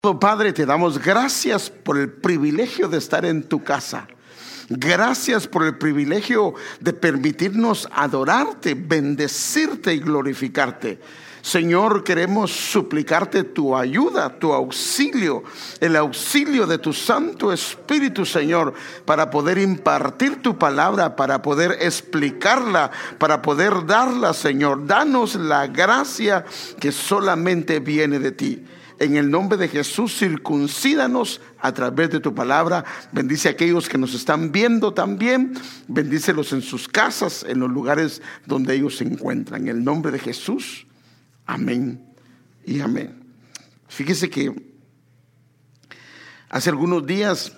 Padre, te damos gracias por el privilegio de estar en tu casa. Gracias por el privilegio de permitirnos adorarte, bendecirte y glorificarte. Señor, queremos suplicarte tu ayuda, tu auxilio, el auxilio de tu Santo Espíritu, Señor, para poder impartir tu palabra, para poder explicarla, para poder darla, Señor. Danos la gracia que solamente viene de ti. En el nombre de Jesús, circuncídanos a través de tu palabra. Bendice a aquellos que nos están viendo también. Bendícelos en sus casas, en los lugares donde ellos se encuentran. En el nombre de Jesús. Amén y amén. Fíjese que hace algunos días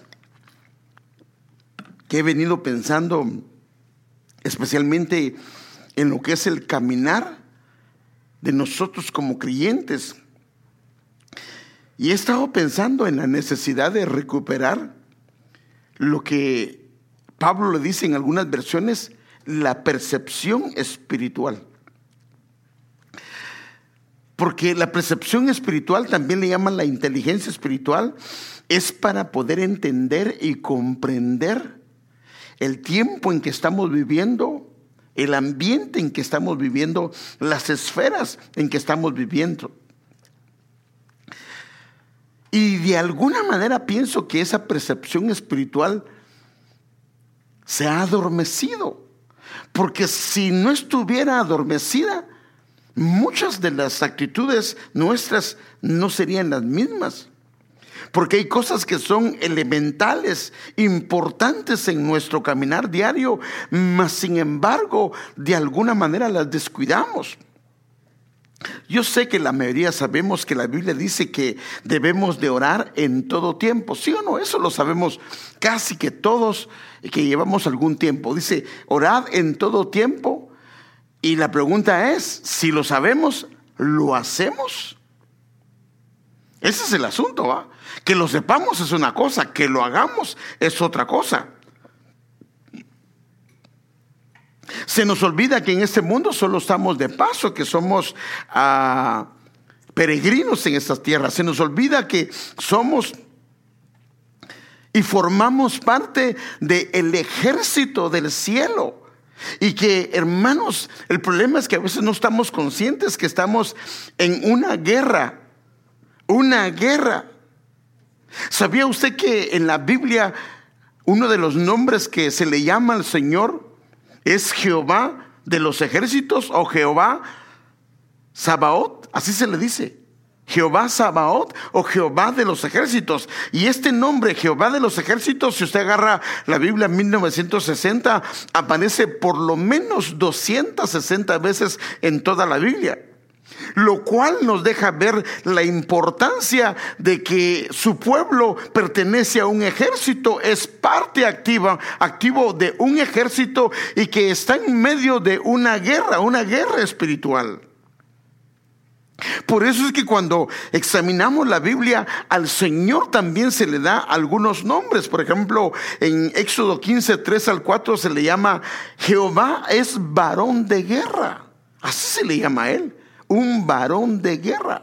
que he venido pensando especialmente en lo que es el caminar de nosotros como creyentes y he estado pensando en la necesidad de recuperar lo que Pablo le dice en algunas versiones, la percepción espiritual. Porque la percepción espiritual también le llaman la inteligencia espiritual, es para poder entender y comprender el tiempo en que estamos viviendo, el ambiente en que estamos viviendo, las esferas en que estamos viviendo. Y de alguna manera pienso que esa percepción espiritual se ha adormecido. Porque si no estuviera adormecida, muchas de las actitudes nuestras no serían las mismas. Porque hay cosas que son elementales, importantes en nuestro caminar diario, mas sin embargo, de alguna manera las descuidamos. Yo sé que la mayoría sabemos que la Biblia dice que debemos de orar en todo tiempo. ¿Sí o no? Eso lo sabemos casi que todos que llevamos algún tiempo. Dice, orad en todo tiempo. Y la pregunta es, si lo sabemos, ¿lo hacemos? Ese es el asunto, ¿va? Que lo sepamos es una cosa, que lo hagamos es otra cosa. Se nos olvida que en este mundo solo estamos de paso, que somos ah, peregrinos en estas tierras. Se nos olvida que somos y formamos parte del ejército del cielo. Y que, hermanos, el problema es que a veces no estamos conscientes que estamos en una guerra. Una guerra. ¿Sabía usted que en la Biblia uno de los nombres que se le llama al Señor es Jehová de los ejércitos o Jehová Sabaoth, así se le dice. Jehová Sabaoth o Jehová de los ejércitos. Y este nombre, Jehová de los ejércitos, si usted agarra la Biblia en 1960, aparece por lo menos 260 veces en toda la Biblia lo cual nos deja ver la importancia de que su pueblo pertenece a un ejército, es parte activa, activo de un ejército y que está en medio de una guerra, una guerra espiritual. Por eso es que cuando examinamos la Biblia, al Señor también se le da algunos nombres. Por ejemplo, en Éxodo 15, 3 al 4 se le llama Jehová es varón de guerra. Así se le llama a él un varón de guerra.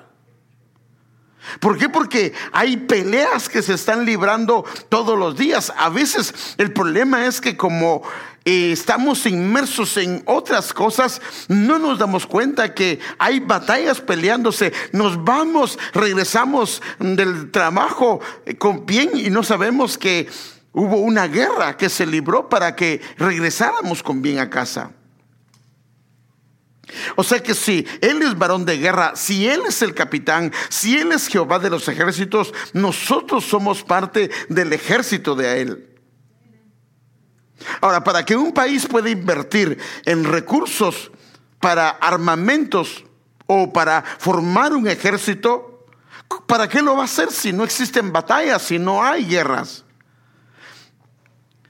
¿Por qué? Porque hay peleas que se están librando todos los días. A veces el problema es que como eh, estamos inmersos en otras cosas, no nos damos cuenta que hay batallas peleándose. Nos vamos, regresamos del trabajo eh, con bien y no sabemos que hubo una guerra que se libró para que regresáramos con bien a casa. O sea que si Él es varón de guerra, si Él es el capitán, si Él es Jehová de los ejércitos, nosotros somos parte del ejército de Él. Ahora, para que un país pueda invertir en recursos para armamentos o para formar un ejército, ¿para qué lo va a hacer si no existen batallas, si no hay guerras?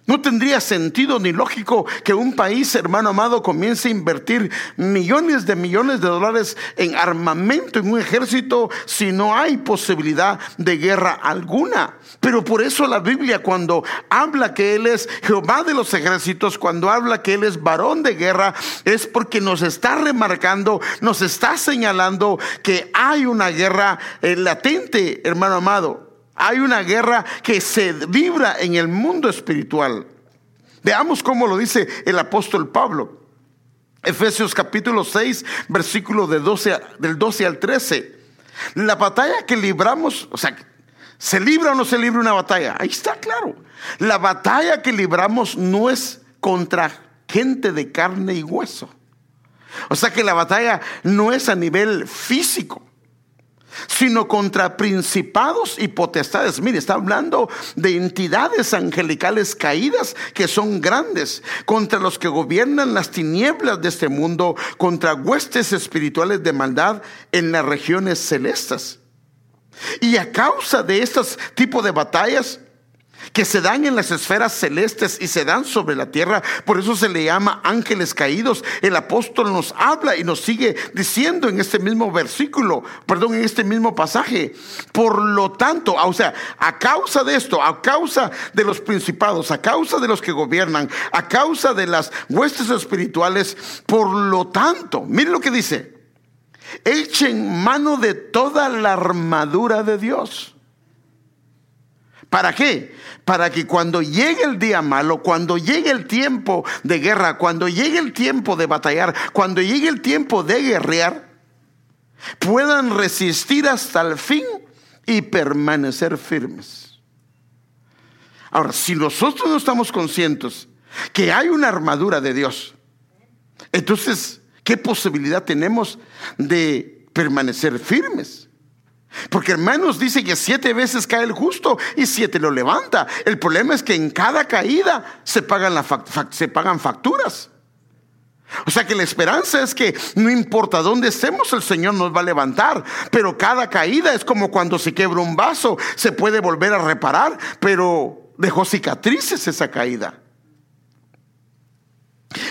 No tendría sentido ni lógico que un país, hermano amado, comience a invertir millones de millones de dólares en armamento, en un ejército, si no hay posibilidad de guerra alguna. Pero por eso la Biblia cuando habla que Él es Jehová de los ejércitos, cuando habla que Él es varón de guerra, es porque nos está remarcando, nos está señalando que hay una guerra eh, latente, hermano amado. Hay una guerra que se vibra en el mundo espiritual. Veamos cómo lo dice el apóstol Pablo. Efesios capítulo 6, versículo de 12, del 12 al 13. La batalla que libramos, o sea, ¿se libra o no se libra una batalla? Ahí está claro. La batalla que libramos no es contra gente de carne y hueso. O sea que la batalla no es a nivel físico sino contra principados y potestades. Mire, está hablando de entidades angelicales caídas que son grandes, contra los que gobiernan las tinieblas de este mundo, contra huestes espirituales de maldad en las regiones celestes. Y a causa de estos tipos de batallas, que se dan en las esferas celestes y se dan sobre la tierra. Por eso se le llama ángeles caídos. El apóstol nos habla y nos sigue diciendo en este mismo versículo, perdón, en este mismo pasaje. Por lo tanto, o sea, a causa de esto, a causa de los principados, a causa de los que gobiernan, a causa de las huestes espirituales, por lo tanto, miren lo que dice. Echen mano de toda la armadura de Dios ¿Para qué? Para que cuando llegue el día malo, cuando llegue el tiempo de guerra, cuando llegue el tiempo de batallar, cuando llegue el tiempo de guerrear, puedan resistir hasta el fin y permanecer firmes. Ahora, si nosotros no estamos conscientes que hay una armadura de Dios, entonces, ¿qué posibilidad tenemos de permanecer firmes? Porque hermanos dice que siete veces cae el justo y siete lo levanta. El problema es que en cada caída se pagan, se pagan facturas. O sea que la esperanza es que no importa dónde estemos, el Señor nos va a levantar. Pero cada caída es como cuando se quiebra un vaso, se puede volver a reparar, pero dejó cicatrices esa caída.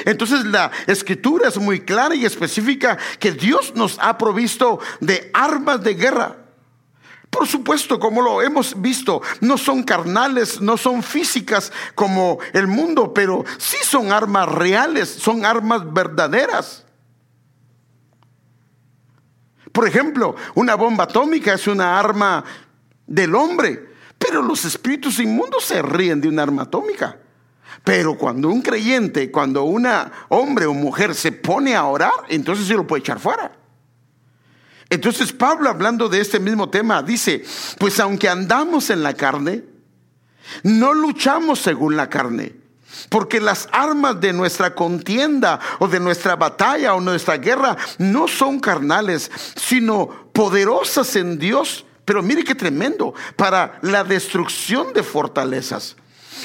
Entonces la escritura es muy clara y específica que Dios nos ha provisto de armas de guerra. Por supuesto, como lo hemos visto, no son carnales, no son físicas como el mundo, pero sí son armas reales, son armas verdaderas. Por ejemplo, una bomba atómica es una arma del hombre, pero los espíritus inmundos se ríen de una arma atómica. Pero cuando un creyente, cuando una hombre o mujer se pone a orar, entonces se lo puede echar fuera. Entonces Pablo hablando de este mismo tema dice, pues aunque andamos en la carne, no luchamos según la carne. Porque las armas de nuestra contienda o de nuestra batalla o nuestra guerra no son carnales, sino poderosas en Dios. Pero mire qué tremendo, para la destrucción de fortalezas.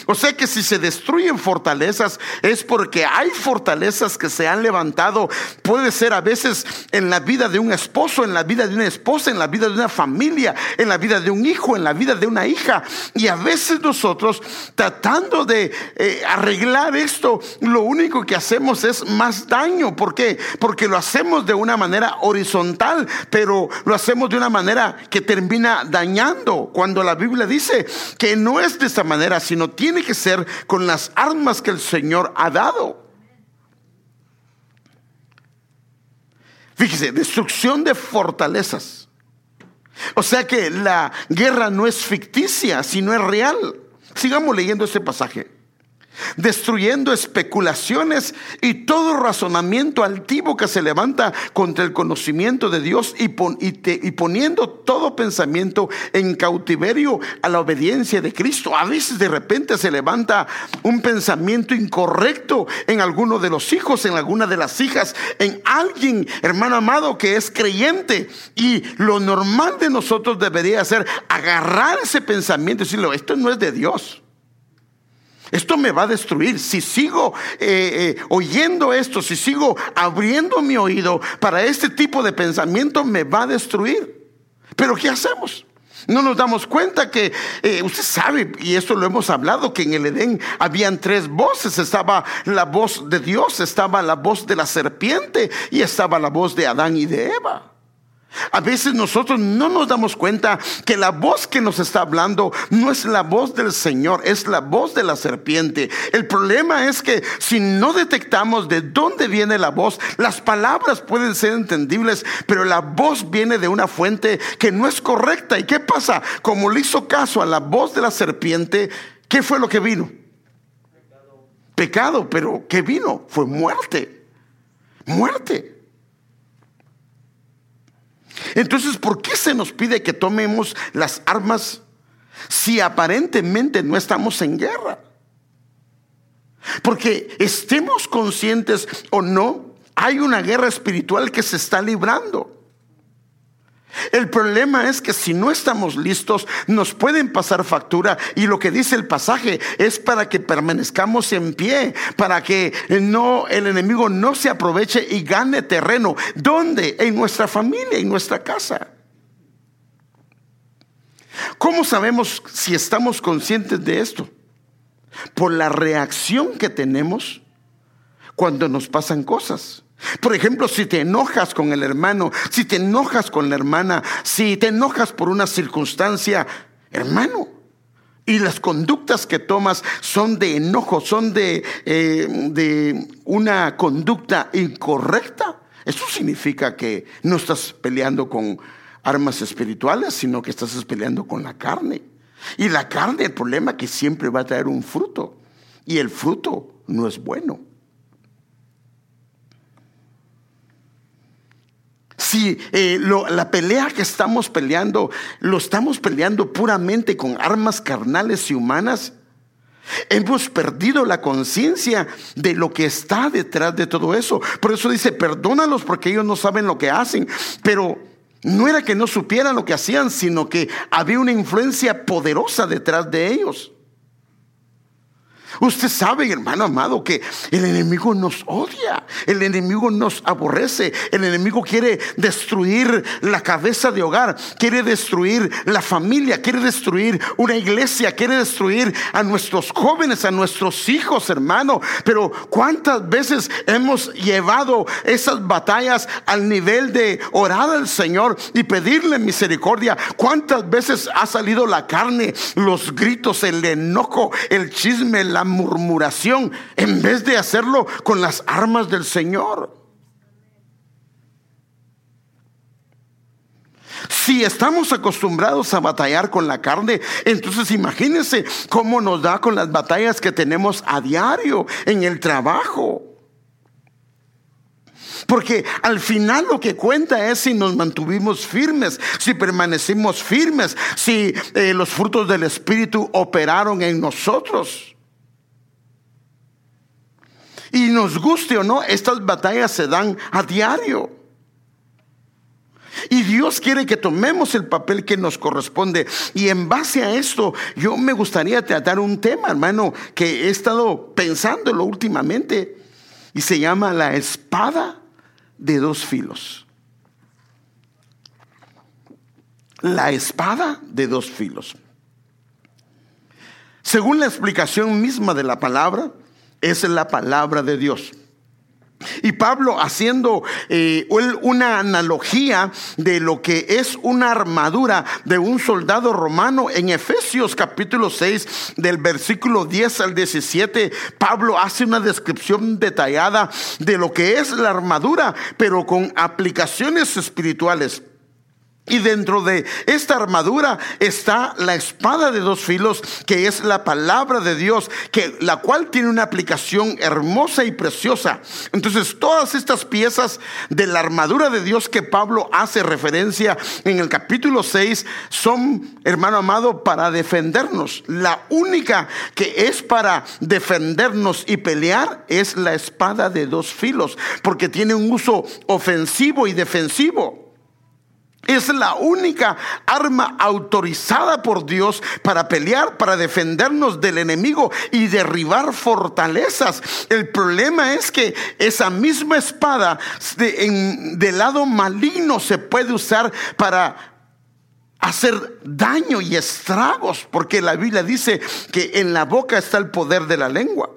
O sea que si se destruyen fortalezas es porque hay fortalezas que se han levantado. Puede ser a veces en la vida de un esposo, en la vida de una esposa, en la vida de una familia, en la vida de un hijo, en la vida de una hija. Y a veces nosotros tratando de eh, arreglar esto, lo único que hacemos es más daño. ¿Por qué? Porque lo hacemos de una manera horizontal, pero lo hacemos de una manera que termina dañando. Cuando la Biblia dice que no es de esa manera, sino que ser con las armas que el Señor ha dado. Fíjese, destrucción de fortalezas. O sea que la guerra no es ficticia, sino es real. Sigamos leyendo este pasaje destruyendo especulaciones y todo razonamiento altivo que se levanta contra el conocimiento de Dios y, poniendo todo pensamiento en cautiverio a la obediencia de Cristo. A veces de repente se levanta un pensamiento incorrecto en alguno de los hijos, en alguna de las hijas, en alguien, hermano amado, que es creyente. Y lo normal de nosotros debería ser agarrar ese pensamiento y decirlo, esto no es de Dios. Esto me va a destruir. Si sigo eh, eh, oyendo esto, si sigo abriendo mi oído para este tipo de pensamiento, me va a destruir. Pero ¿qué hacemos? No nos damos cuenta que eh, usted sabe, y esto lo hemos hablado, que en el Edén habían tres voces. Estaba la voz de Dios, estaba la voz de la serpiente y estaba la voz de Adán y de Eva. A veces nosotros no nos damos cuenta que la voz que nos está hablando no es la voz del Señor, es la voz de la serpiente. El problema es que si no detectamos de dónde viene la voz, las palabras pueden ser entendibles, pero la voz viene de una fuente que no es correcta. ¿Y qué pasa? Como le hizo caso a la voz de la serpiente, ¿qué fue lo que vino? Pecado, Pecado pero ¿qué vino? Fue muerte. Muerte. Entonces, ¿por qué se nos pide que tomemos las armas si aparentemente no estamos en guerra? Porque estemos conscientes o no, hay una guerra espiritual que se está librando. El problema es que si no estamos listos, nos pueden pasar factura y lo que dice el pasaje es para que permanezcamos en pie, para que no el enemigo no se aproveche y gane terreno. ¿Dónde? En nuestra familia, en nuestra casa. ¿Cómo sabemos si estamos conscientes de esto? Por la reacción que tenemos cuando nos pasan cosas. Por ejemplo, si te enojas con el hermano, si te enojas con la hermana, si te enojas por una circunstancia, hermano, y las conductas que tomas son de enojo, son de, eh, de una conducta incorrecta, eso significa que no estás peleando con armas espirituales, sino que estás peleando con la carne. Y la carne, el problema es que siempre va a traer un fruto. Y el fruto no es bueno. Si eh, la pelea que estamos peleando, lo estamos peleando puramente con armas carnales y humanas, hemos perdido la conciencia de lo que está detrás de todo eso. Por eso dice, perdónalos porque ellos no saben lo que hacen. Pero no era que no supieran lo que hacían, sino que había una influencia poderosa detrás de ellos. Usted sabe, hermano amado, que el enemigo nos odia, el enemigo nos aborrece, el enemigo quiere destruir la cabeza de hogar, quiere destruir la familia, quiere destruir una iglesia, quiere destruir a nuestros jóvenes, a nuestros hijos, hermano. Pero ¿cuántas veces hemos llevado esas batallas al nivel de orar al Señor y pedirle misericordia? ¿Cuántas veces ha salido la carne, los gritos, el enojo, el chisme, la murmuración en vez de hacerlo con las armas del Señor. Si estamos acostumbrados a batallar con la carne, entonces imagínense cómo nos da con las batallas que tenemos a diario en el trabajo. Porque al final lo que cuenta es si nos mantuvimos firmes, si permanecimos firmes, si eh, los frutos del Espíritu operaron en nosotros. Y nos guste o no, estas batallas se dan a diario. Y Dios quiere que tomemos el papel que nos corresponde. Y en base a esto, yo me gustaría tratar un tema, hermano, que he estado pensándolo últimamente. Y se llama la espada de dos filos. La espada de dos filos. Según la explicación misma de la palabra, es la palabra de Dios. Y Pablo haciendo eh, una analogía de lo que es una armadura de un soldado romano en Efesios capítulo 6 del versículo 10 al 17, Pablo hace una descripción detallada de lo que es la armadura, pero con aplicaciones espirituales. Y dentro de esta armadura está la espada de dos filos, que es la palabra de Dios, que la cual tiene una aplicación hermosa y preciosa. Entonces, todas estas piezas de la armadura de Dios que Pablo hace referencia en el capítulo 6 son, hermano amado, para defendernos. La única que es para defendernos y pelear es la espada de dos filos, porque tiene un uso ofensivo y defensivo. Es la única arma autorizada por Dios para pelear, para defendernos del enemigo y derribar fortalezas. El problema es que esa misma espada de, lado maligno se puede usar para hacer daño y estragos, porque la Biblia dice que en la boca está el poder de la lengua.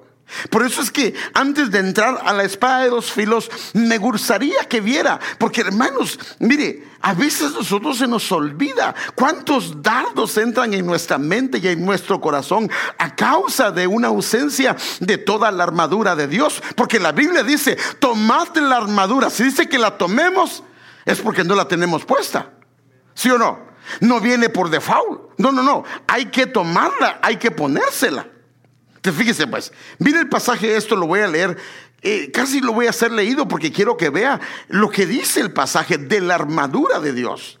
Por eso es que antes de entrar a la espada de dos filos, me gustaría que viera, porque hermanos, mire, a veces nosotros se nos olvida cuántos dardos entran en nuestra mente y en nuestro corazón a causa de una ausencia de toda la armadura de Dios. Porque la Biblia dice, tomad la armadura. Si dice que la tomemos, es porque no la tenemos puesta. ¿Sí o no? No viene por default. No, no, no. Hay que tomarla, hay que ponérsela. Fíjese pues, mire el pasaje, esto lo voy a leer, eh, casi lo voy a hacer leído porque quiero que vea lo que dice el pasaje de la armadura de Dios.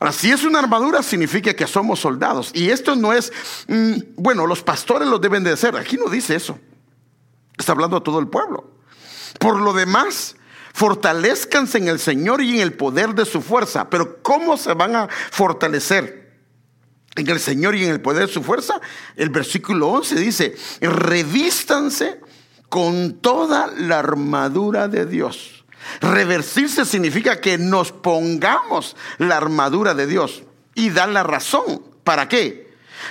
Ahora, si es una armadura, significa que somos soldados. Y esto no es, mm, bueno, los pastores lo deben de hacer. Aquí no dice eso. Está hablando a todo el pueblo. Por lo demás, fortalezcanse en el Señor y en el poder de su fuerza. Pero ¿cómo se van a fortalecer? En el Señor y en el poder de su fuerza. El versículo 11 dice, revístanse con toda la armadura de Dios. Reversirse significa que nos pongamos la armadura de Dios y da la razón. ¿Para qué?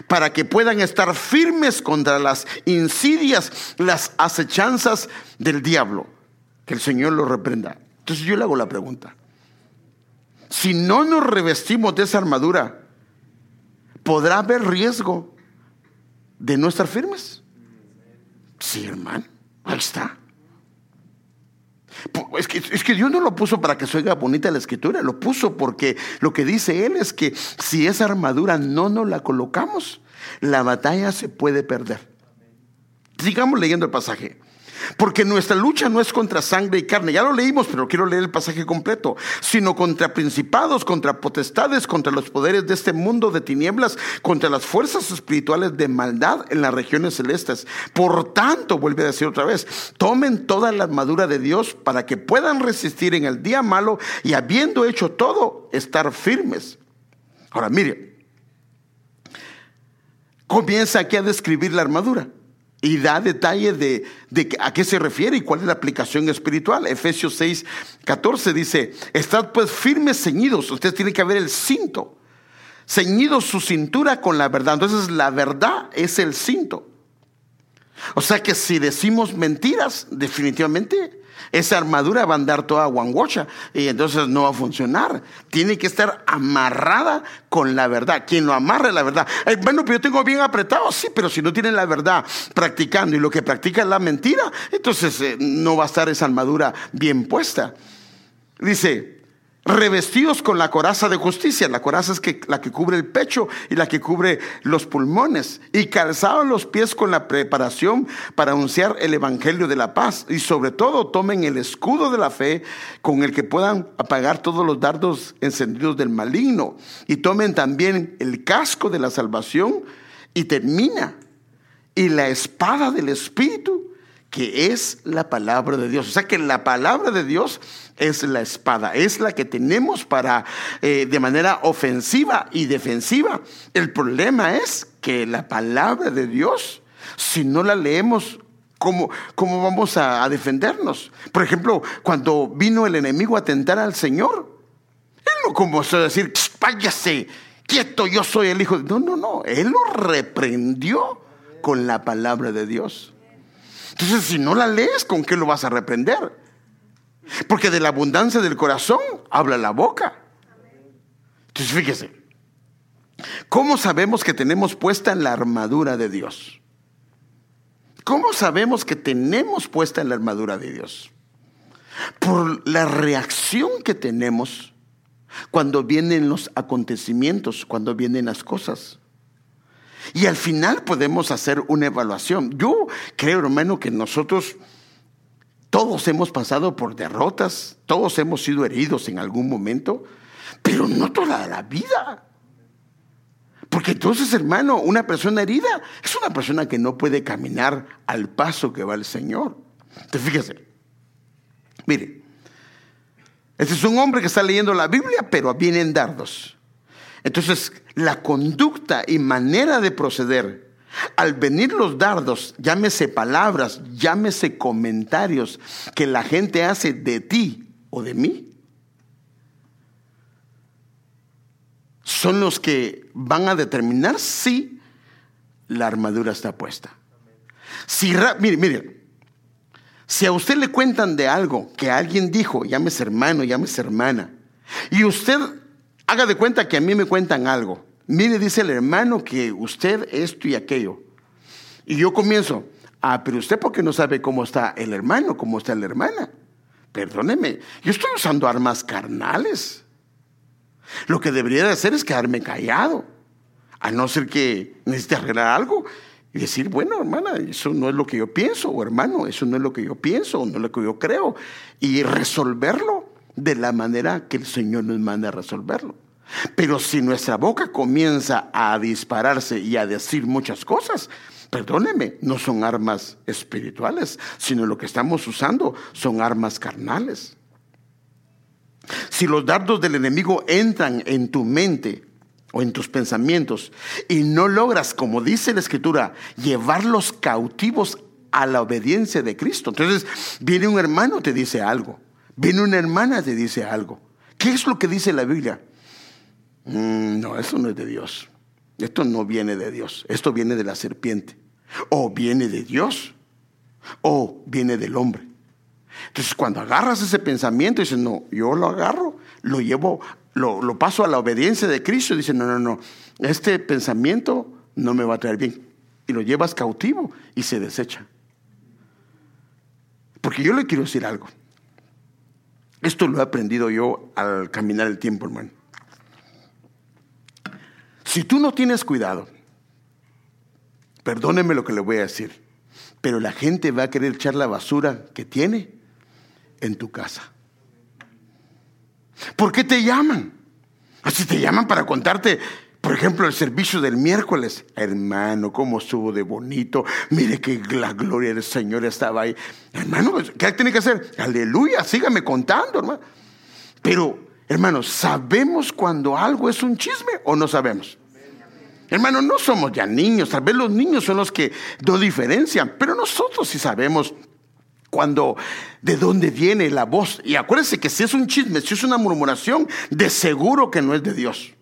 Para que puedan estar firmes contra las insidias, las acechanzas del diablo. Que el Señor lo reprenda. Entonces yo le hago la pregunta. Si no nos revestimos de esa armadura, ¿podrá haber riesgo de no estar firmes? Sí, hermano, ahí está. Es que, Dios no lo puso para que se oiga bonita la escritura, lo puso porque lo que dice Él es que si esa armadura no nos la colocamos, la batalla se puede perder. Sigamos leyendo el pasaje. Porque nuestra lucha no es contra sangre y carne, ya lo leímos, pero quiero leer el pasaje completo, sino contra principados, contra potestades, contra los poderes de este mundo de tinieblas, contra las fuerzas espirituales de maldad en las regiones celestes. Por tanto, vuelve a decir otra vez, tomen toda la armadura de Dios para que puedan resistir en el día malo y habiendo hecho todo, estar firmes. Ahora, mire, comienza aquí a describir la armadura y da detalle de, a qué se refiere y cuál es la aplicación espiritual. Efesios 6, 14 dice, estad pues firmes, ceñidos. Ustedes tienen que ver el cinto. Ceñidos su cintura con la verdad. Entonces la verdad es el cinto. O sea que si decimos mentiras, definitivamente esa armadura va a andar toda guangocha y entonces no va a funcionar. Tiene que estar amarrada con la verdad. Quien lo amarre la verdad. bueno, pero yo tengo bien apretado, sí, pero si no tiene la verdad practicando y lo que practica es la mentira, entonces eh, no va a estar esa armadura bien puesta. Dice, revestidos con la coraza de justicia. La coraza es la que cubre el pecho y la que cubre los pulmones. Y calzados los pies con la preparación para anunciar el evangelio de la paz. Y sobre todo tomen el escudo de la fe con el que puedan apagar todos los dardos encendidos del maligno. Y tomen también el casco de la salvación y termina. Y la espada del Espíritu que es la palabra de Dios. O sea que la palabra de Dios es la espada, es la que tenemos para eh, de manera ofensiva y defensiva. El problema es que la palabra de Dios, si no la leemos, ¿cómo, cómo vamos a, defendernos? Por ejemplo, cuando vino el enemigo a tentar al Señor, él no comenzó a decir, váyase, quieto, yo soy el hijo. No, no, no, él lo reprendió con la palabra de Dios. Entonces, si no la lees, ¿con qué lo vas a reprender? Porque de la abundancia del corazón habla la boca. Entonces, fíjese, ¿cómo sabemos que tenemos puesta en la armadura de Dios? ¿Cómo sabemos que tenemos puesta en la armadura de Dios? Por la reacción que tenemos cuando vienen los acontecimientos, cuando vienen las cosas. Y al final podemos hacer una evaluación. Yo creo, hermano, que nosotros todos hemos pasado por derrotas, todos hemos sido heridos en algún momento, pero no toda la vida. Porque entonces, hermano, una persona herida es una persona que no puede caminar al paso que va el Señor. Entonces, fíjese, mire, este es un hombre que está leyendo la Biblia, pero vienen dardos. Entonces, la conducta y manera de proceder, al venir los dardos, llámese palabras, llámese comentarios que la gente hace de ti o de mí, son los que van a determinar si la armadura está puesta. Si, mire, mire, si a usted le cuentan de algo que alguien dijo, llámese hermano, llámese hermana, y usted haga de cuenta que a mí me cuentan algo, mire, dice el hermano que usted esto y aquello, y yo comienzo, ah, pero usted porque no sabe cómo está el hermano, cómo está la hermana. Perdóneme, yo estoy usando armas carnales. Lo que debería de hacer es quedarme callado, a no ser que necesite arreglar algo y decir, bueno, hermana, eso no es lo que yo pienso, o hermano, eso no es lo que yo pienso, no es lo que yo creo, y resolverlo de la manera que el Señor nos manda resolverlo. Pero si nuestra boca comienza a dispararse y a decir muchas cosas, perdóneme, no son armas espirituales, sino lo que estamos usando son armas carnales. Si los dardos del enemigo entran en tu mente o en tus pensamientos y no logras, como dice la escritura, llevarlos cautivos a la obediencia de Cristo, entonces viene un hermano, te dice algo, viene una hermana, te dice algo. ¿Qué es lo que dice la Biblia? Mm, no, eso no es de Dios. Esto no viene de Dios, esto viene de la serpiente. O viene de Dios, o viene del hombre. Entonces, cuando agarras ese pensamiento dices, no, yo lo agarro, lo llevo, lo, lo paso a la obediencia de Cristo dices, no, no, no, este pensamiento no me va a traer bien. Y lo llevas cautivo y se desecha. Porque yo le quiero decir algo. Esto lo he aprendido yo al caminar el tiempo, hermano. Si tú no tienes cuidado, perdóneme lo que le voy a decir, pero la gente va a querer echar la basura que tiene en tu casa. ¿Por qué te llaman? Así te llaman para contarte, por ejemplo, el servicio del miércoles. Hermano, cómo estuvo de bonito. Mire que la gloria del Señor estaba ahí. Hermano, ¿qué tiene que hacer? Aleluya, sígame contando, hermano. Pero, hermano, ¿sabemos cuando algo es un chisme o no sabemos? Hermano, no somos ya niños, tal vez los niños son los que no diferencian, pero nosotros sí sabemos cuando de dónde viene la voz. Y acuérdense que si es un chisme, si es una murmuración, de seguro que no es de Dios.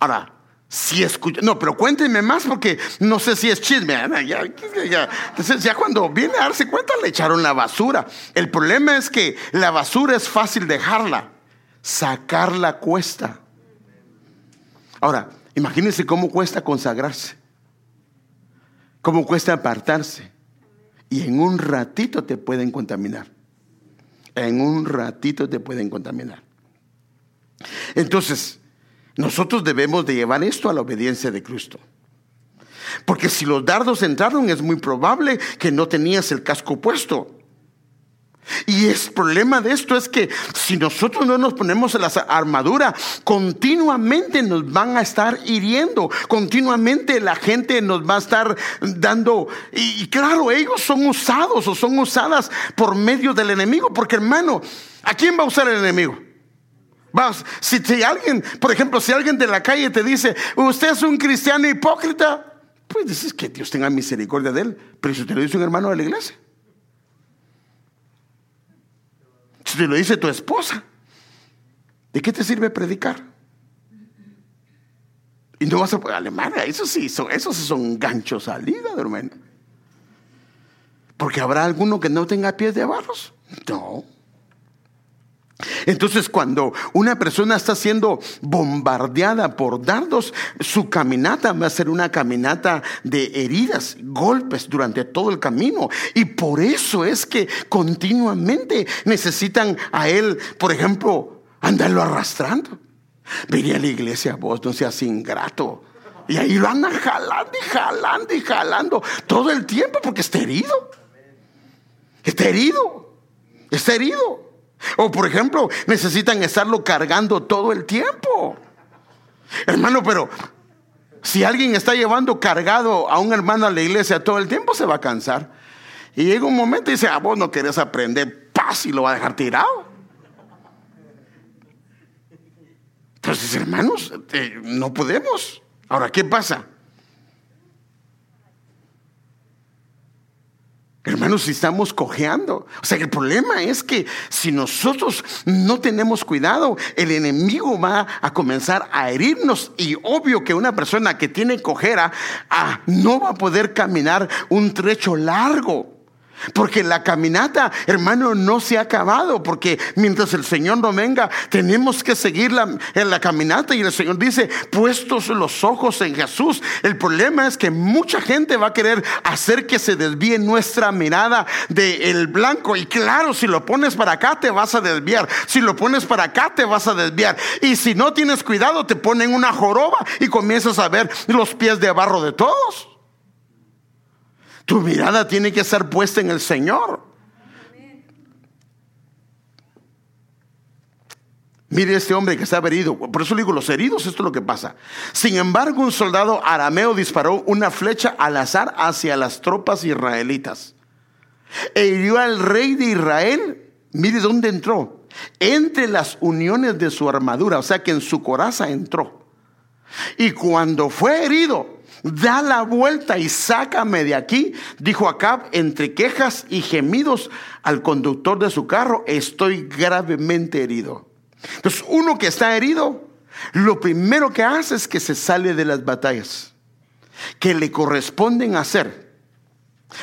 Ahora, si escucha, no, pero cuéntenme más porque no sé si es chisme. Ya, Entonces, ya cuando viene a darse cuenta, le echaron la basura. El problema es que la basura es fácil dejarla, sacarla cuesta. Ahora, imagínense cómo cuesta consagrarse, cómo cuesta apartarse. Y en un ratito te pueden contaminar. En un ratito te pueden contaminar. Entonces, nosotros debemos de llevar esto a la obediencia de Cristo. Porque si los dardos entraron, es muy probable que no tenías el casco puesto. Y el problema de esto es que si nosotros no nos ponemos la armadura, continuamente nos van a estar hiriendo, continuamente la gente nos va a estar dando, y, claro, ellos son usados o son usadas por medio del enemigo, porque hermano, ¿a quién va a usar el enemigo? Si, si alguien, por ejemplo, si alguien de la calle te dice, usted es un cristiano hipócrita, pues dices que Dios tenga misericordia de él, pero si te lo dice un hermano de la iglesia. Si te lo dice tu esposa, ¿de qué te sirve predicar? Y no vas a poder, alemania, eso sí, son, esos son ganchos salida, hermano. Porque habrá alguno que no tenga pies de barros. No. Entonces cuando una persona está siendo bombardeada por dardos, su caminata va a ser una caminata de heridas, golpes durante todo el camino. Y por eso es que continuamente necesitan a él, por ejemplo, andarlo arrastrando. Venía a la iglesia, vos no seas ingrato. Y ahí lo andan jalando y jalando y jalando todo el tiempo porque está herido. Está herido. Está herido. O por ejemplo, necesitan estarlo cargando todo el tiempo. Hermano, pero si alguien está llevando cargado a un hermano a la iglesia todo el tiempo, se va a cansar. Y llega un momento y dice, ah, vos no querés aprender paz y lo va a dejar tirado. Entonces, hermanos, eh, no podemos. Ahora, ¿qué pasa? Hermanos, si estamos cojeando. O sea, el problema es que si nosotros no tenemos cuidado, el enemigo va a comenzar a herirnos. Y obvio que una persona que tiene cojera ah, no va a poder caminar un trecho largo. Porque la caminata, hermano, no se ha acabado. Porque mientras el Señor no venga, tenemos que seguir la, en la caminata. Y el Señor dice, puestos los ojos en Jesús. El problema es que mucha gente va a querer hacer que se desvíe nuestra mirada del blanco. Y claro, si lo pones para acá, te vas a desviar. Si lo pones para acá, te vas a desviar. Y si no tienes cuidado, te ponen una joroba y comienzas a ver los pies de barro de todos. Tu mirada tiene que ser puesta en el Señor. Mire este hombre que estaba herido. Por eso digo, los heridos, esto es lo que pasa. Sin embargo, un soldado arameo disparó una flecha al azar hacia las tropas israelitas. E hirió al rey de Israel. Mire dónde entró. Entre las uniones de su armadura. O sea que en su coraza entró. Y cuando fue herido, da la vuelta y sácame de aquí, dijo Acab entre quejas y gemidos al conductor de su carro, estoy gravemente herido. Entonces, uno que está herido, lo primero que hace es que se sale de las batallas que le corresponden hacer.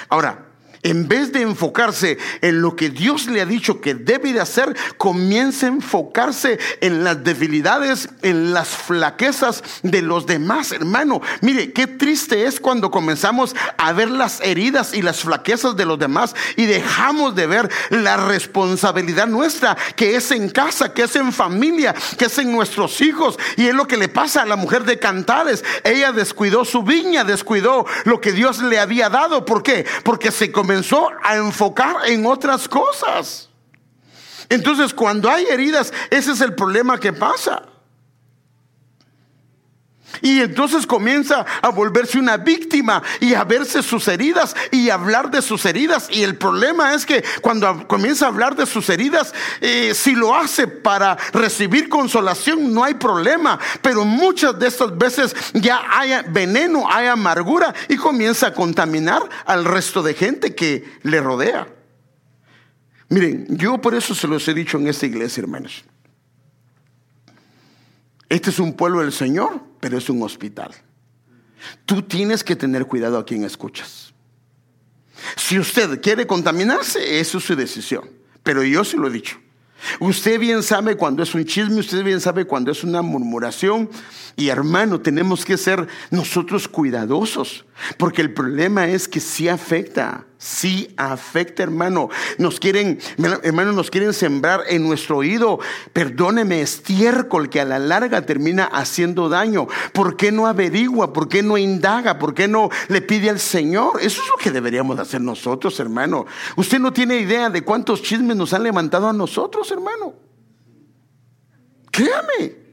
Ahora, en vez de enfocarse en lo que Dios le ha dicho que debe de hacer, comienza a enfocarse en las debilidades, en las flaquezas de los demás, hermano. Mire, qué triste es cuando comenzamos a ver las heridas y las flaquezas de los demás y dejamos de ver la responsabilidad nuestra, que es en casa, que es en familia, que es en nuestros hijos. Y es lo que le pasa a la mujer de Cantares. Ella descuidó su viña, descuidó lo que Dios le había dado. ¿Por qué? Porque se comenzó comenzó a enfocar en otras cosas. Entonces, cuando hay heridas, ese es el problema que pasa. Y entonces comienza a volverse una víctima y a verse sus heridas y a hablar de sus heridas. Y el problema es que cuando comienza a hablar de sus heridas, eh, si lo hace para recibir consolación, no hay problema. Pero muchas de estas veces ya hay veneno, hay amargura y comienza a contaminar al resto de gente que le rodea. Miren, yo por eso se los he dicho en esta iglesia, hermanos. Este es un pueblo del Señor, pero es un hospital. Tú tienes que tener cuidado a quien escuchas. Si usted quiere contaminarse, eso es su decisión. Pero yo se lo he dicho. Usted bien sabe cuando es un chisme, usted bien sabe cuando es una murmuración. Y hermano, tenemos que ser nosotros cuidadosos, porque el problema es que sí afecta, sí afecta, hermano. Nos quieren, hermano, nos quieren sembrar en nuestro oído, perdóneme, estiércol que a la larga termina haciendo daño. ¿Por qué no averigua? ¿Por qué no indaga? ¿Por qué no le pide al Señor? Eso es lo que deberíamos hacer nosotros, hermano. Usted no tiene idea de cuántos chismes nos han levantado a nosotros, hermano. Créame.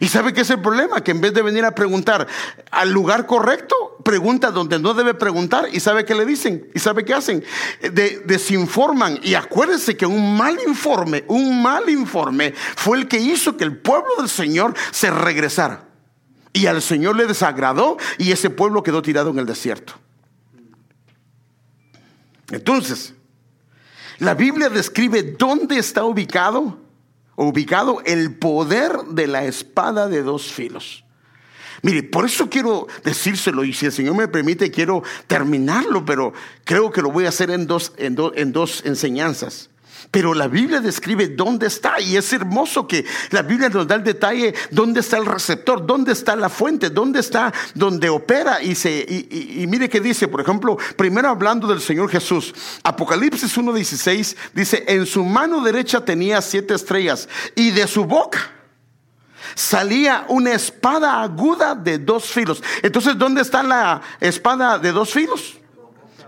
¿Y sabe qué es el problema? Que en vez de venir a preguntar al lugar correcto, pregunta donde no debe preguntar y sabe qué le dicen y sabe qué hacen. desinforman y acuérdense que un mal informe, un mal informe fue el que hizo que el pueblo del Señor se regresara. Y al Señor le desagradó y ese pueblo quedó tirado en el desierto. Entonces, la Biblia describe dónde está ubicado ubicado el poder de la espada de dos filos. Mire, por eso quiero decírselo y si el Señor me permite quiero terminarlo, pero creo que lo voy a hacer en dos, en, en dos enseñanzas. Pero la Biblia describe dónde está y es hermoso que la Biblia nos da el detalle dónde está el receptor, dónde está la fuente, dónde está donde opera y, se, y, mire que dice, por ejemplo, primero hablando del Señor Jesús, Apocalipsis 1.16 dice, en su mano derecha tenía siete estrellas y de su boca salía una espada aguda de dos filos. Entonces, ¿dónde está la espada de dos filos?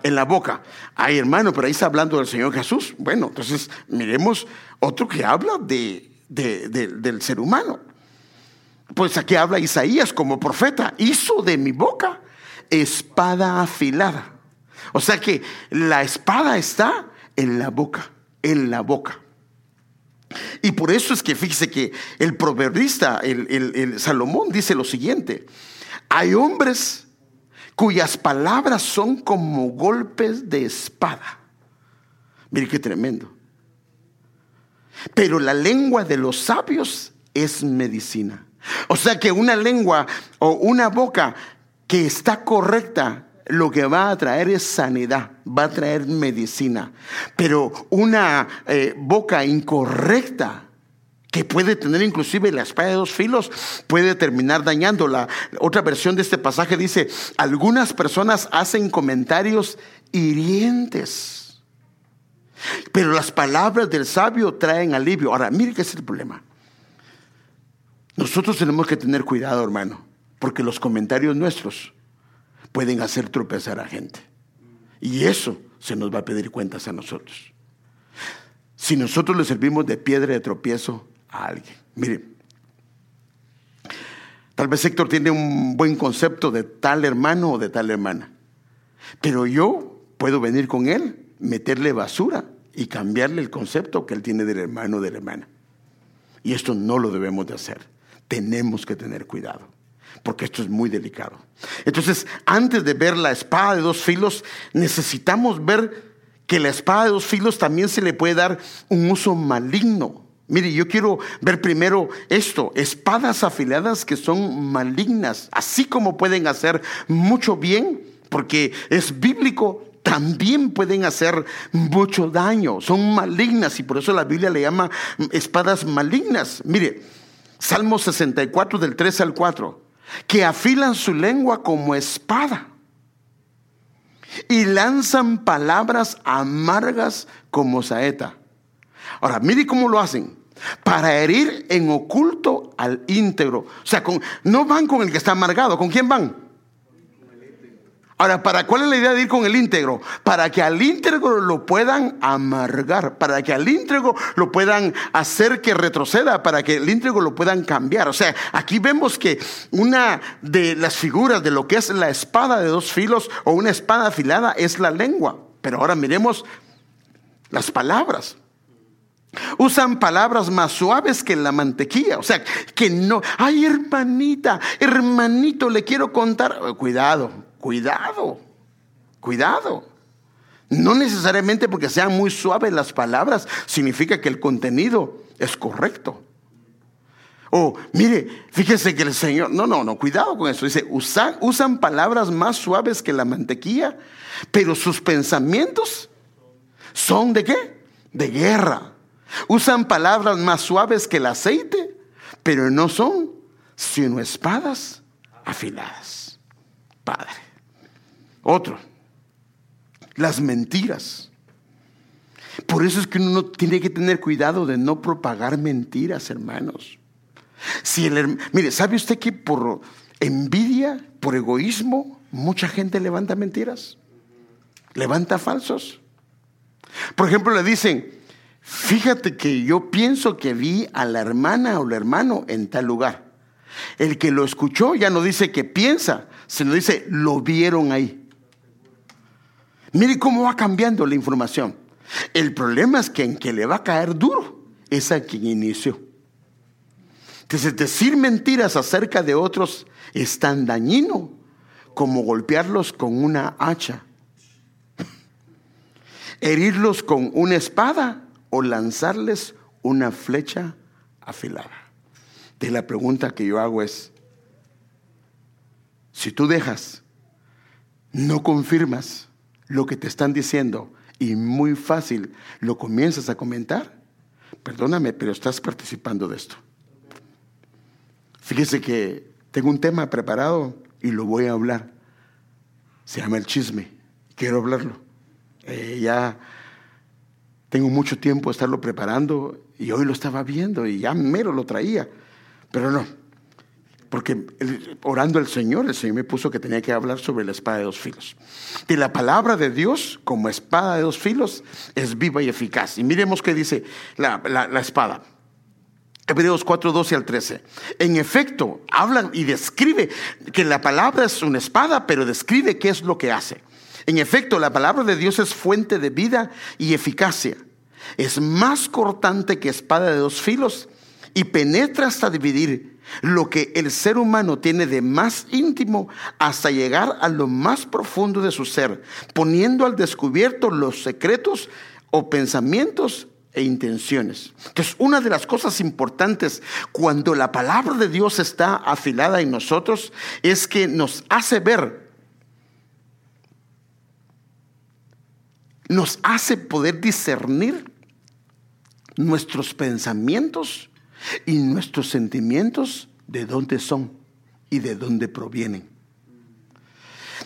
En la boca. Ay, hermano, pero ahí está hablando del Señor Jesús. Bueno, entonces miremos otro que habla de, del ser humano. Pues aquí habla Isaías como profeta. Hizo de mi boca espada afilada. O sea que la espada está en la boca, en la boca. Y por eso es que fíjese que el proverbista, el, el Salomón, dice lo siguiente. Hay hombres cuyas palabras son como golpes de espada. Mire qué tremendo. Pero la lengua de los sabios es medicina. O sea que una lengua o una boca que está correcta, lo que va a traer es sanidad, va a traer medicina. Pero una eh, boca incorrecta, que puede tener inclusive la espada de dos filos, puede terminar dañándola. Otra versión de este pasaje dice, algunas personas hacen comentarios hirientes, pero las palabras del sabio traen alivio. Ahora, mire qué es el problema. Nosotros tenemos que tener cuidado, hermano, porque los comentarios nuestros pueden hacer tropezar a gente. Y eso se nos va a pedir cuentas a nosotros. Si nosotros le servimos de piedra de tropiezo a alguien. Mire, tal vez Héctor tiene un buen concepto de tal hermano o de tal hermana, pero yo puedo venir con él, meterle basura y cambiarle el concepto que él tiene del hermano o de la hermana. Y esto no lo debemos de hacer. Tenemos que tener cuidado porque esto es muy delicado. Entonces, antes de ver la espada de dos filos, necesitamos ver que la espada de dos filos también se le puede dar un uso maligno. Mire, yo quiero ver primero esto, espadas afiladas que son malignas, así como pueden hacer mucho bien, porque es bíblico, también pueden hacer mucho daño, son malignas y por eso la Biblia le llama espadas malignas. Mire, Salmo 64 del 3 al 4, que afilan su lengua como espada y lanzan palabras amargas como saeta. Ahora, mire cómo lo hacen para herir en oculto al íntegro. O sea, no van con el que está amargado, ¿con quién van? Ahora, ¿para cuál es la idea de ir con el íntegro? Para que al íntegro lo puedan amargar, para que al íntegro lo puedan hacer que retroceda, para que el íntegro lo puedan cambiar. O sea, aquí vemos que una de las figuras de lo que es la espada de dos filos o una espada afilada es la lengua. Pero ahora miremos las palabras. Usan palabras más suaves que la mantequilla. O sea, que no, ay hermanita, hermanito, le quiero contar. Cuidado, cuidado, cuidado. No necesariamente porque sean muy suaves las palabras, significa que el contenido es correcto. O, mire, fíjese que el Señor, no, no, no, cuidado con eso. Dice, usan, usan palabras más suaves que la mantequilla, pero sus pensamientos son de qué? De guerra. Usan palabras más suaves que el aceite, pero no son sino espadas afiladas. Padre. Otro, las mentiras. Por eso es que uno tiene que tener cuidado de no propagar mentiras, hermanos. Si el, mire, ¿sabe usted que por envidia, por egoísmo, mucha gente levanta mentiras? Levanta falsos. Por ejemplo, le dicen, Fíjate que yo pienso que vi a la hermana o el hermano en tal lugar. El que lo escuchó ya no dice que piensa, sino dice, lo vieron ahí. Mire cómo va cambiando la información. El problema es que en que le va a caer duro es a quien inició. Entonces, decir mentiras acerca de otros es tan dañino como golpearlos con una hacha, herirlos con una espada o lanzarles una flecha afilada. De la pregunta que yo hago es, si tú dejas, no confirmas lo que te están diciendo y muy fácil lo comienzas a comentar, perdóname, pero estás participando de esto. Fíjese que tengo un tema preparado y lo voy a hablar. Se llama el chisme. Quiero hablarlo. Eh, ya tengo mucho tiempo de estarlo preparando y hoy lo estaba viendo y ya mero lo traía. Pero no, porque orando al Señor, el Señor me puso que tenía que hablar sobre la espada de dos filos. Y la palabra de Dios, como espada de dos filos, es viva y eficaz. Y miremos qué dice la, la espada. Hebreos 4, 12 al 13. En efecto, habla y describe que la palabra es una espada, pero describe qué es lo que hace. En efecto, la palabra de Dios es fuente de vida y eficacia. Es más cortante que espada de dos filos y penetra hasta dividir lo que el ser humano tiene de más íntimo hasta llegar a lo más profundo de su ser, poniendo al descubierto los secretos o pensamientos e intenciones. Entonces, una de las cosas importantes cuando la palabra de Dios está afilada en nosotros es que nos hace ver, nos hace poder discernir nuestros pensamientos y nuestros sentimientos de dónde son y de dónde provienen.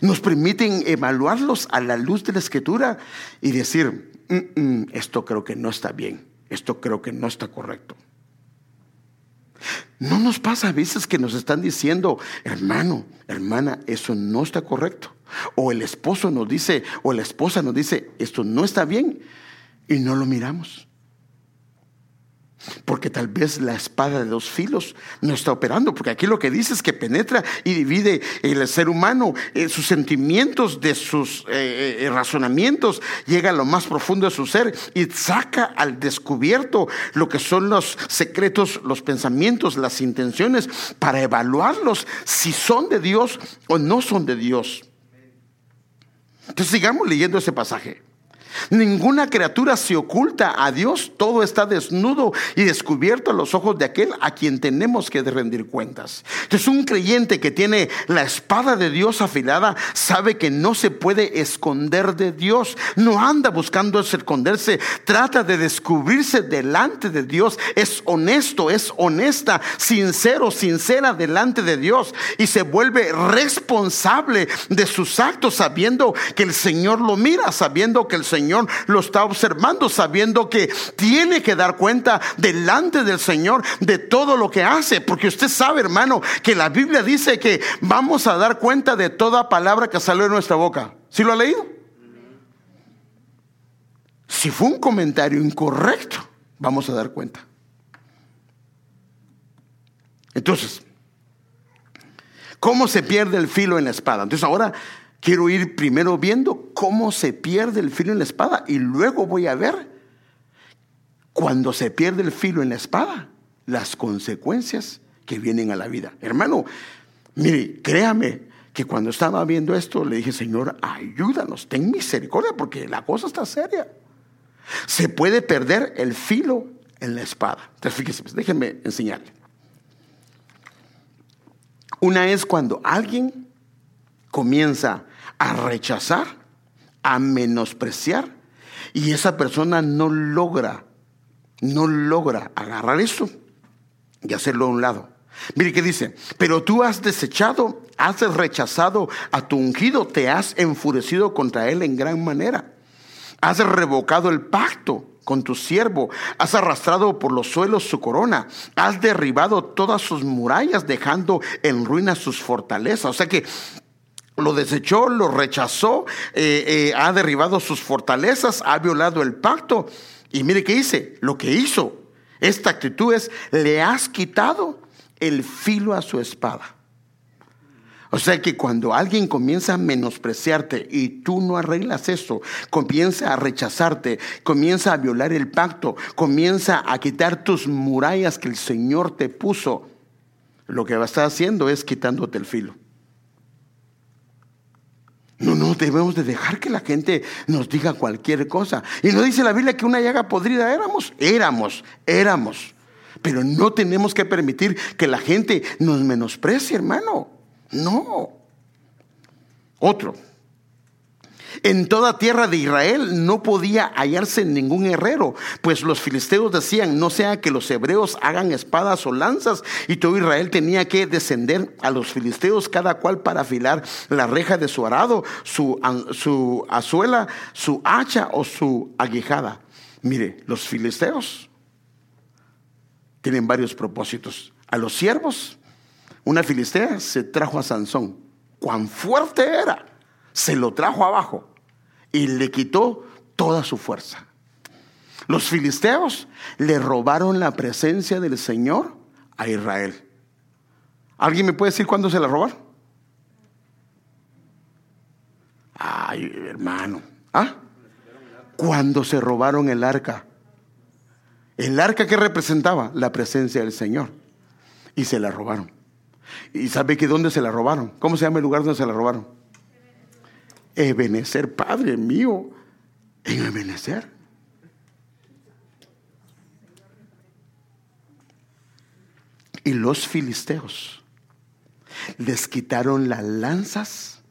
Nos permiten evaluarlos a la luz de la escritura y decir, mm, mm, esto creo que no está bien, esto creo que no está correcto. No nos pasa a veces que nos están diciendo, hermano, hermana, eso no está correcto. O el esposo nos dice, o la esposa nos dice, esto no está bien, y no lo miramos. Porque tal vez la espada de dos filos no está operando, porque aquí lo que dice es que penetra y divide el ser humano, eh, sus sentimientos de sus eh, eh, razonamientos, llega a lo más profundo de su ser y saca al descubierto lo que son los secretos, los pensamientos, las intenciones, para evaluarlos si son de Dios o no son de Dios. Entonces sigamos leyendo ese pasaje. Ninguna criatura se oculta a Dios, todo está desnudo y descubierto a los ojos de aquel a quien tenemos que rendir cuentas. Entonces un creyente que tiene la espada de Dios afilada sabe que no se puede esconder de Dios, no anda buscando esconderse, trata de descubrirse delante de Dios, es honesto, es honesta, sincero, sincera delante de Dios y se vuelve responsable de sus actos sabiendo que el Señor lo mira, sabiendo que el Señor Señor lo está observando, sabiendo que tiene que dar cuenta delante del Señor de todo lo que hace. Porque usted sabe, hermano, que la Biblia dice que vamos a dar cuenta de toda palabra que salió de nuestra boca. ¿Sí lo ha leído? Si fue un comentario incorrecto, vamos a dar cuenta. Entonces, ¿cómo se pierde el filo en la espada? Entonces ahora Quiero ir primero viendo cómo se pierde el filo en la espada y luego voy a ver cuando se pierde el filo en la espada las consecuencias que vienen a la vida. Hermano, mire, créame que cuando estaba viendo esto le dije, Señor, ayúdanos, ten misericordia porque la cosa está seria. Se puede perder el filo en la espada. Entonces, fíjese, pues, déjenme enseñarle. Una es cuando alguien comienza a rechazar, a menospreciar, y esa persona no logra, no logra agarrar eso y hacerlo a un lado. Mire qué dice, pero tú has desechado, has rechazado a tu ungido, te has enfurecido contra él en gran manera. Has revocado el pacto con tu siervo, has arrastrado por los suelos su corona, has derribado todas sus murallas, dejando en ruinas sus fortalezas. O sea que lo desechó, lo rechazó, eh, eh, ha derribado sus fortalezas, ha violado el pacto. Y mire qué dice, lo que hizo, esta actitud es, le has quitado el filo a su espada. O sea que cuando alguien comienza a menospreciarte y tú no arreglas eso, comienza a rechazarte, comienza a violar el pacto, comienza a quitar tus murallas que el Señor te puso, lo que va a estar haciendo es quitándote el filo. No, no, debemos de dejar que la gente nos diga cualquier cosa. Y no dice la Biblia que una llaga podrida éramos, éramos, éramos. Pero no tenemos que permitir que la gente nos menosprecie, hermano. No. Otro, en toda tierra de Israel no podía hallarse ningún herrero, pues los filisteos decían, no sea que los hebreos hagan espadas o lanzas, y todo Israel tenía que descender a los filisteos, cada cual para afilar la reja de su arado, su, azuela, su hacha o su aguijada. Mire, los filisteos tienen varios propósitos. A los siervos, una filistea se trajo a Sansón. Cuán fuerte era se lo trajo abajo y le quitó toda su fuerza. Los filisteos le robaron la presencia del Señor a Israel. ¿Alguien me puede decir cuándo se la robaron? Ay, hermano. ¿Ah? Cuando se robaron el arca. ¿El arca que representaba? La presencia del Señor. y se la robaron. ¿Y sabe que dónde se la robaron? ¿Cómo se llama el lugar donde se la robaron? Ebenecer, Padre mío, en Ebenecer. Y los filisteos les quitaron las lanzas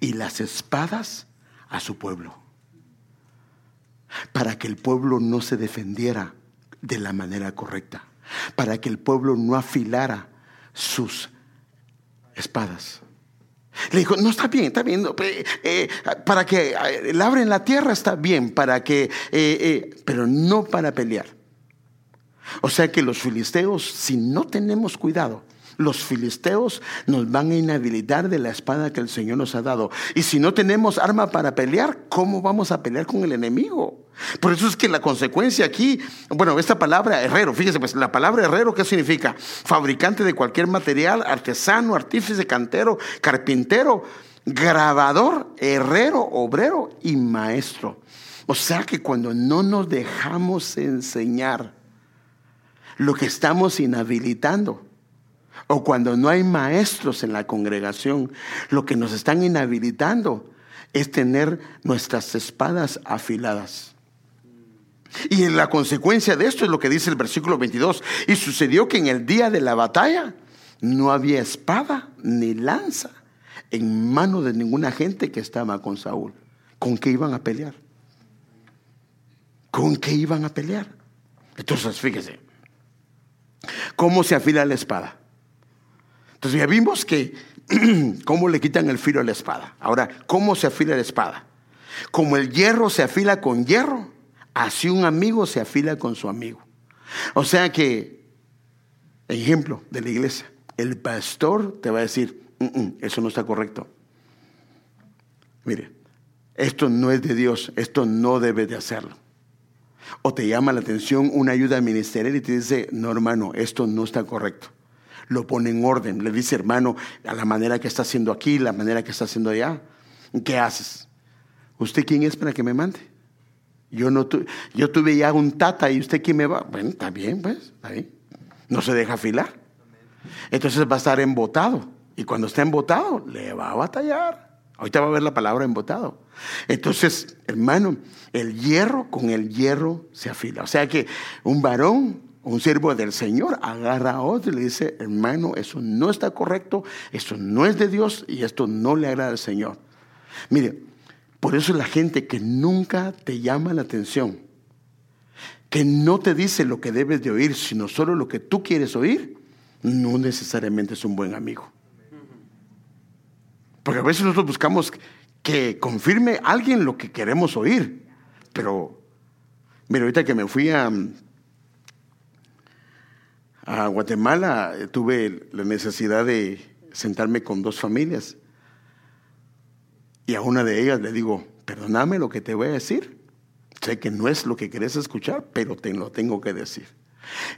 y las espadas a su pueblo, para que el pueblo no se defendiera de la manera correcta, para que el pueblo no afilara sus espadas. Le dijo, no está bien, está bien, eh, para que eh, labren la tierra está bien, para que, eh, pero no para pelear. O sea que los filisteos, si no tenemos cuidado, los filisteos nos van a inhabilitar de la espada que el Señor nos ha dado. Y si no tenemos arma para pelear, ¿cómo vamos a pelear con el enemigo? Por eso es que la consecuencia aquí, bueno, esta palabra herrero, fíjese, pues la palabra herrero, ¿qué significa? Fabricante de cualquier material, artesano, artífice, cantero, carpintero, grabador, herrero, obrero y maestro. O sea que cuando no nos dejamos enseñar lo que estamos inhabilitando, o cuando no hay maestros en la congregación, lo que nos están inhabilitando es tener nuestras espadas afiladas. Y en la consecuencia de esto es lo que dice el versículo 22. Y sucedió que en el día de la batalla no había espada ni lanza en mano de ninguna gente que estaba con Saúl. ¿Con qué iban a pelear? ¿Con qué iban a pelear? Entonces, fíjese, ¿cómo se afila la espada? Entonces ya vimos que cómo le quitan el filo a la espada. Ahora, ¿cómo se afila la espada? Como el hierro se afila con hierro, así un amigo se afila con su amigo. O sea que, ejemplo de la iglesia, el pastor te va a decir, mm, mm, eso no está correcto. Mire, esto no es de Dios, esto no debe de hacerlo. O te llama la atención una ayuda ministerial y te dice, no hermano, esto no está correcto lo pone en orden. Le dice, hermano, a la manera que está haciendo aquí, la manera que está haciendo allá. ¿Qué haces? ¿Usted quién es para que me mande? Yo, no yo tuve ya un tata y usted quién me va. Bueno, está bien, pues, está bien. No se deja afilar. Entonces va a estar embotado. Y cuando está embotado, le va a batallar. Ahorita va a ver la palabra embotado. Entonces, hermano, el hierro con el hierro se afila. O sea que un varón un siervo del Señor agarra a otro y le dice, hermano, eso no está correcto, eso no es de Dios y esto no le agrada al Señor. Mire, por eso la gente que nunca te llama la atención, que no te dice lo que debes de oír, sino solo lo que tú quieres oír, no necesariamente es un buen amigo. Porque a veces nosotros buscamos que confirme alguien lo que queremos oír, pero mire, ahorita que me fui a a Guatemala eh, tuve la necesidad de sentarme con dos familias. Y a una de ellas le digo, perdóname lo que te voy a decir. Sé que no es lo que querés escuchar, pero te lo tengo que decir.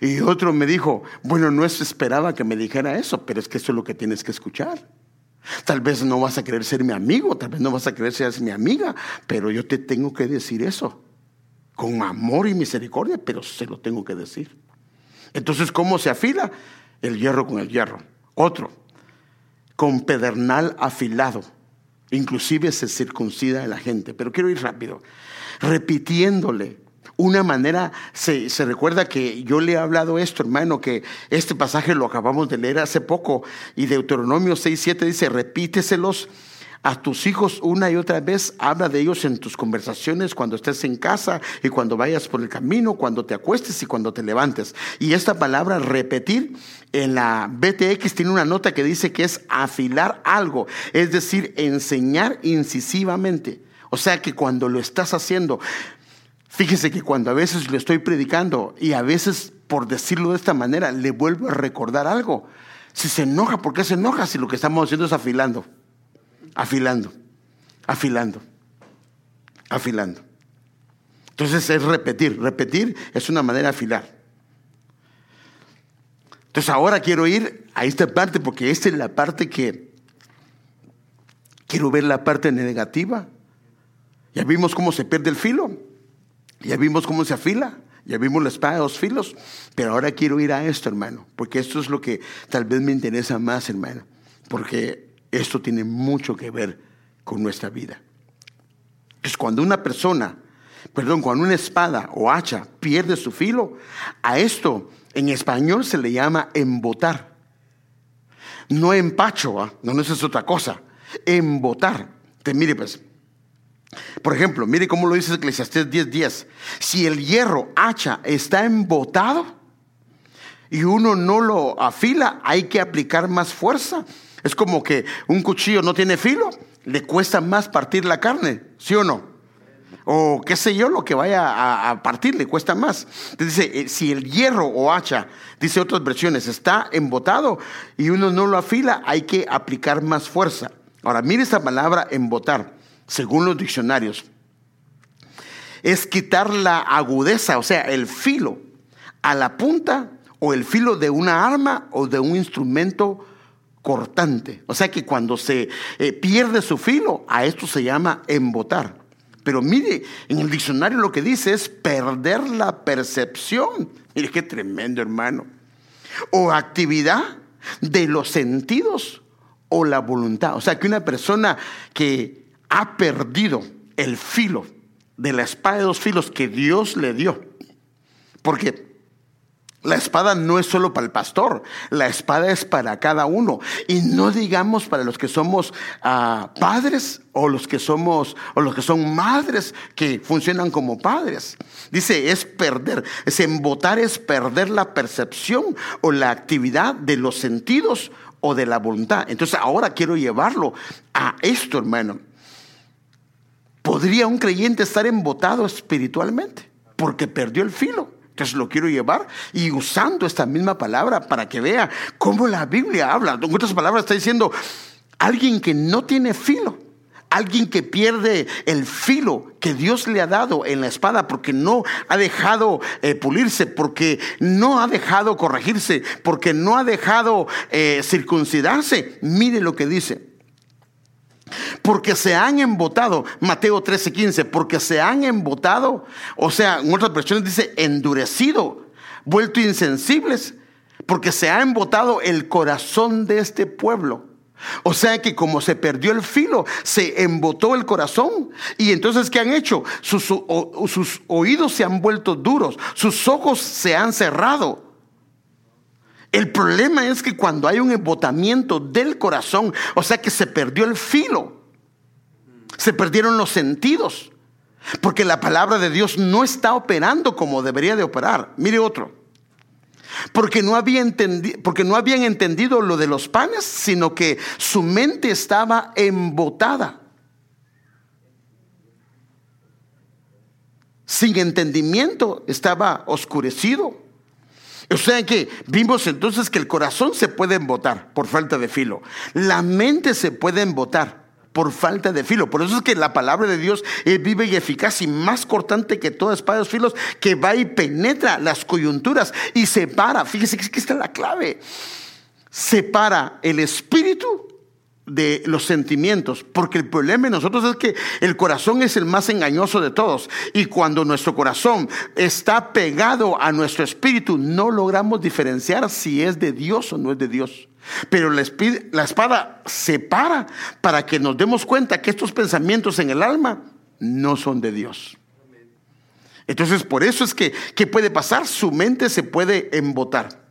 Y otro me dijo, bueno, no esperaba que me dijera eso, pero es que eso es lo que tienes que escuchar. Tal vez no vas a querer ser mi amigo, tal vez no vas a querer ser mi amiga, pero yo te tengo que decir eso. Con amor y misericordia, pero se lo tengo que decir. Entonces, ¿cómo se afila? El hierro con el hierro. Otro, con pedernal afilado. Inclusive se circuncida a la gente. Pero quiero ir rápido. Repitiéndole una manera, se, se, recuerda que yo le he hablado esto, hermano, que este pasaje lo acabamos de leer hace poco, y Deuteronomio 6, 7 dice, repíteselos a tus hijos una y otra vez, habla de ellos en tus conversaciones, cuando estés en casa y cuando vayas por el camino, cuando te acuestes y cuando te levantes. Y esta palabra repetir en la BTX tiene una nota que dice que es afilar algo, es decir, enseñar incisivamente. O sea que cuando lo estás haciendo, fíjese que cuando a veces lo estoy predicando y a veces, por decirlo de esta manera, le vuelvo a recordar algo. Si se enoja, ¿por qué se enoja si lo que estamos haciendo es afilando? Afilando, afilando, afilando. Entonces es repetir, repetir es una manera de afilar. Entonces ahora quiero ir a esta parte porque esta es la parte que quiero ver la parte negativa. Ya vimos cómo se pierde el filo, ya vimos cómo se afila, Ya vimos la espada de dos filos, pero ahora quiero ir a esto, hermano, porque esto es lo que tal vez me interesa más, hermano, porque esto tiene mucho que ver con nuestra vida. Es cuando una persona, perdón, cuando una espada o hacha pierde su filo, a esto en español se le llama embotar. No empacho, ¿ah? no, no, es otra cosa. Embotar. Te mire, pues, por ejemplo, mire cómo lo dice Eclesiastés 10:10. Si el hierro hacha está embotado y uno no lo afila, hay que aplicar más fuerza. Es como que un cuchillo no tiene filo, le cuesta más partir la carne, ¿sí o no? O qué sé yo, lo que vaya a, partir le cuesta más. Entonces dice, eh, si el hierro o hacha, dice otras versiones, está embotado y uno no lo afila, hay que aplicar más fuerza. Ahora, mire esta palabra embotar según los diccionarios, es quitar la agudeza, o sea, el filo a la punta o el filo de una arma o de un instrumento cortante. O sea que cuando se eh, pierde su filo, a esto se llama embotar. Pero mire, en el diccionario lo que dice es perder la percepción. Mire qué tremendo, hermano. O actividad de los sentidos o la voluntad. O sea que una persona que ha perdido el filo de la espada de dos filos que Dios le dio. Porque la espada no es solo para el pastor, la espada es para cada uno. Y no digamos para los que somos ah, padres o los que somos o los que son madres que funcionan como padres. Dice, es perder, es embotar es perder la percepción o la actividad de los sentidos o de la voluntad. Entonces ahora quiero llevarlo a esto, hermano. ¿Podría un creyente estar embotado espiritualmente? Porque perdió el filo. Entonces lo quiero llevar y usando esta misma palabra para que vea cómo la Biblia habla. En otras palabras está diciendo, alguien que no tiene filo, alguien que pierde el filo que Dios le ha dado en la espada porque no ha dejado eh, pulirse, porque no ha dejado corregirse, porque no ha dejado eh, circuncidarse. Mire lo que dice porque se han embotado, Mateo 13, 15, porque se han embotado, o sea, en otras versiones dice endurecido, vuelto insensibles, porque se ha embotado el corazón de este pueblo. O sea que como se perdió el filo, se embotó el corazón. Y entonces, ¿qué han hecho? Sus, sus oídos se han vuelto duros, sus ojos se han cerrado. El problema es que cuando hay un embotamiento del corazón, o sea que se perdió el filo, se perdieron los sentidos, porque la palabra de Dios no está operando como debería de operar. Mire otro. Porque no, había porque no habían entendido lo de los panes, sino que su mente estaba embotada. Sin entendimiento estaba oscurecido. O sea que vimos entonces que el corazón se puede embotar por falta de filo. La mente se puede embotar por falta de filo. Por eso es que la palabra de Dios es viva y eficaz y más cortante que toda espada de filos que va y penetra las coyunturas y separa. Fíjese que esta es la clave. Separa el espíritu de los sentimientos, porque el problema en nosotros es que el corazón es el más engañoso de todos y cuando nuestro corazón está pegado a nuestro espíritu no logramos diferenciar si es de Dios o no es de Dios. Pero la, espada separa para que nos demos cuenta que estos pensamientos en el alma no son de Dios. Entonces, por eso es que, ¿qué puede pasar? Su mente se puede embotar.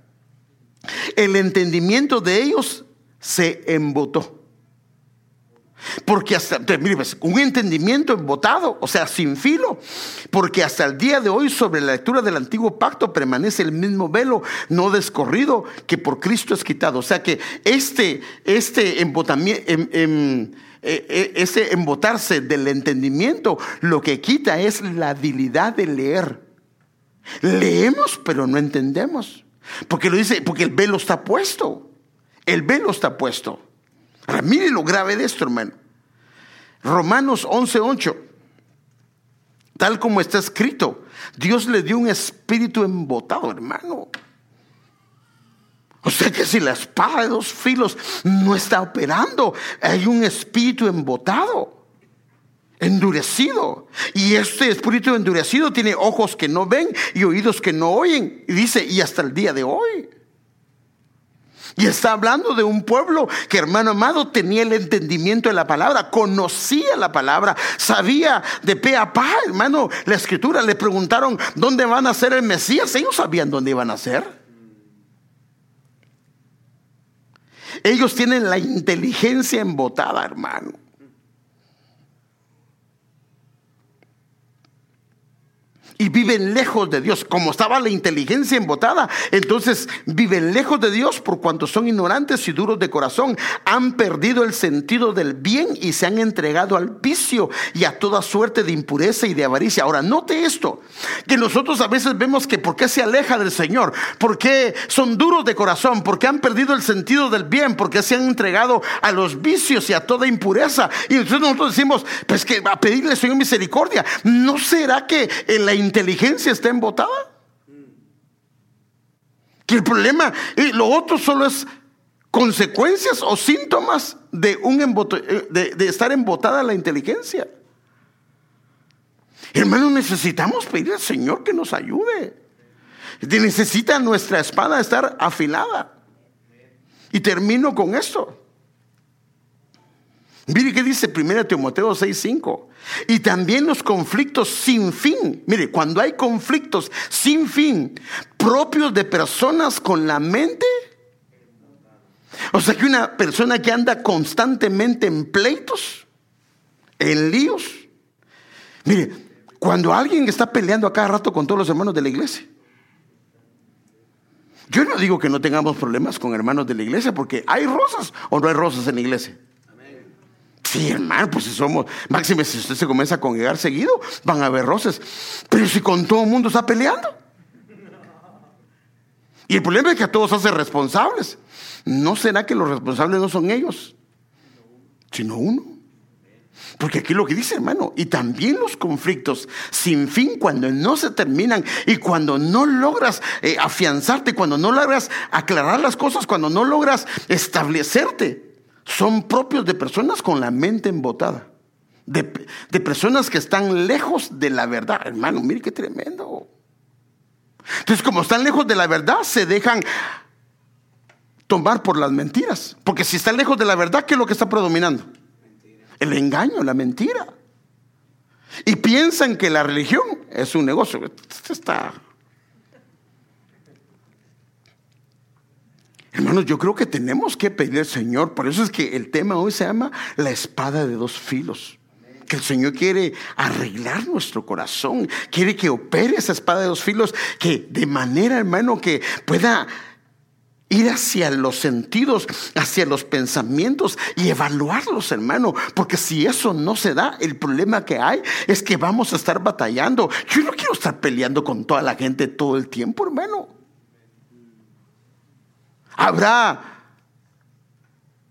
El entendimiento de ellos se embotó. Porque hasta, mire, pues, un entendimiento embotado, o sea, sin filo. Porque hasta el día de hoy sobre la lectura del antiguo pacto permanece el mismo velo no descorrido que por Cristo es quitado. O sea que este, este embotamiento... Em, em, e, e, ese embotarse del entendimiento lo que quita es la habilidad de leer. Leemos, pero no entendemos. Porque lo dice, porque el velo está puesto. El velo está puesto. Ahora, mire lo grave de esto, hermano. Romanos 11:8. Tal como está escrito, Dios le dio un espíritu embotado, hermano. O sea que si la espada de dos filos no está operando, hay un espíritu embotado. endurecido. Y este espíritu endurecido tiene ojos que no ven y oídos que no oyen. Y dice, y hasta el día de hoy. Y está hablando de un pueblo que, hermano amado, tenía el entendimiento de la palabra, conocía la palabra, sabía de pe a pa, hermano, la escritura. Le preguntaron dónde van a ser el Mesías. Ellos sabían dónde iban a ser. Ellos tienen la inteligencia embotada, hermano. Y viven lejos de Dios. Como estaba la inteligencia embotada, entonces viven lejos de Dios por cuanto son ignorantes y duros de corazón. Han perdido el sentido del bien y se han entregado al vicio y a toda suerte de impureza y de avaricia. Ahora, note esto, que nosotros a veces vemos que por qué se aleja del Señor, porque son duros de corazón, porque han perdido el sentido del bien, porque se han entregado a los vicios y a toda impureza. Y entonces nosotros decimos, pues que a pedirle Señor misericordia. ¿No será que en la inteligencia está embotada. Que el problema, y lo otro solo es consecuencias o síntomas de, un eh, de, estar embotada la inteligencia. Hermanos, necesitamos pedir al Señor que nos ayude. Necesita nuestra espada estar afilada. Y termino con esto. Mire qué dice 1 Timoteo 6:5. Y también los conflictos sin fin. Mire, cuando hay conflictos sin fin, propios de personas con la mente. O sea que una persona que anda constantemente en pleitos, en líos. Mire, cuando alguien está peleando a cada rato con todos los hermanos de la iglesia. Yo no digo que no tengamos problemas con hermanos de la iglesia, porque hay rosas o no hay rosas en la iglesia. Sí, hermano, pues si somos, máxime, si usted se comienza a congregar seguido, van a haber roces. Pero si con todo el mundo está peleando. Y el problema es que a todos hace responsables. ¿No será que los responsables no son ellos, sino uno? Porque aquí lo que dice, hermano, y también los conflictos sin fin cuando no se terminan y cuando no logras eh, afianzarte, cuando no logras aclarar las cosas, cuando no logras establecerte son propios de personas con la mente embotada. De, personas que están lejos de la verdad. Hermano, mire qué tremendo. Entonces, como están lejos de la verdad, se dejan tomar por las mentiras. Porque si están lejos de la verdad, ¿qué es lo que está predominando? El engaño, la mentira. Y piensan que la religión es un negocio. está Hermanos, yo creo que tenemos que pedir al Señor. Por eso es que el tema hoy se llama la espada de dos filos. Que el Señor quiere arreglar nuestro corazón, quiere que opere esa espada de dos filos, que de manera, hermano, que pueda ir hacia los sentidos, hacia los pensamientos y evaluarlos, hermano. Porque si eso no se da, el problema que hay es que vamos a estar batallando. Yo no quiero estar peleando con toda la gente todo el tiempo, hermano. ¿Habrá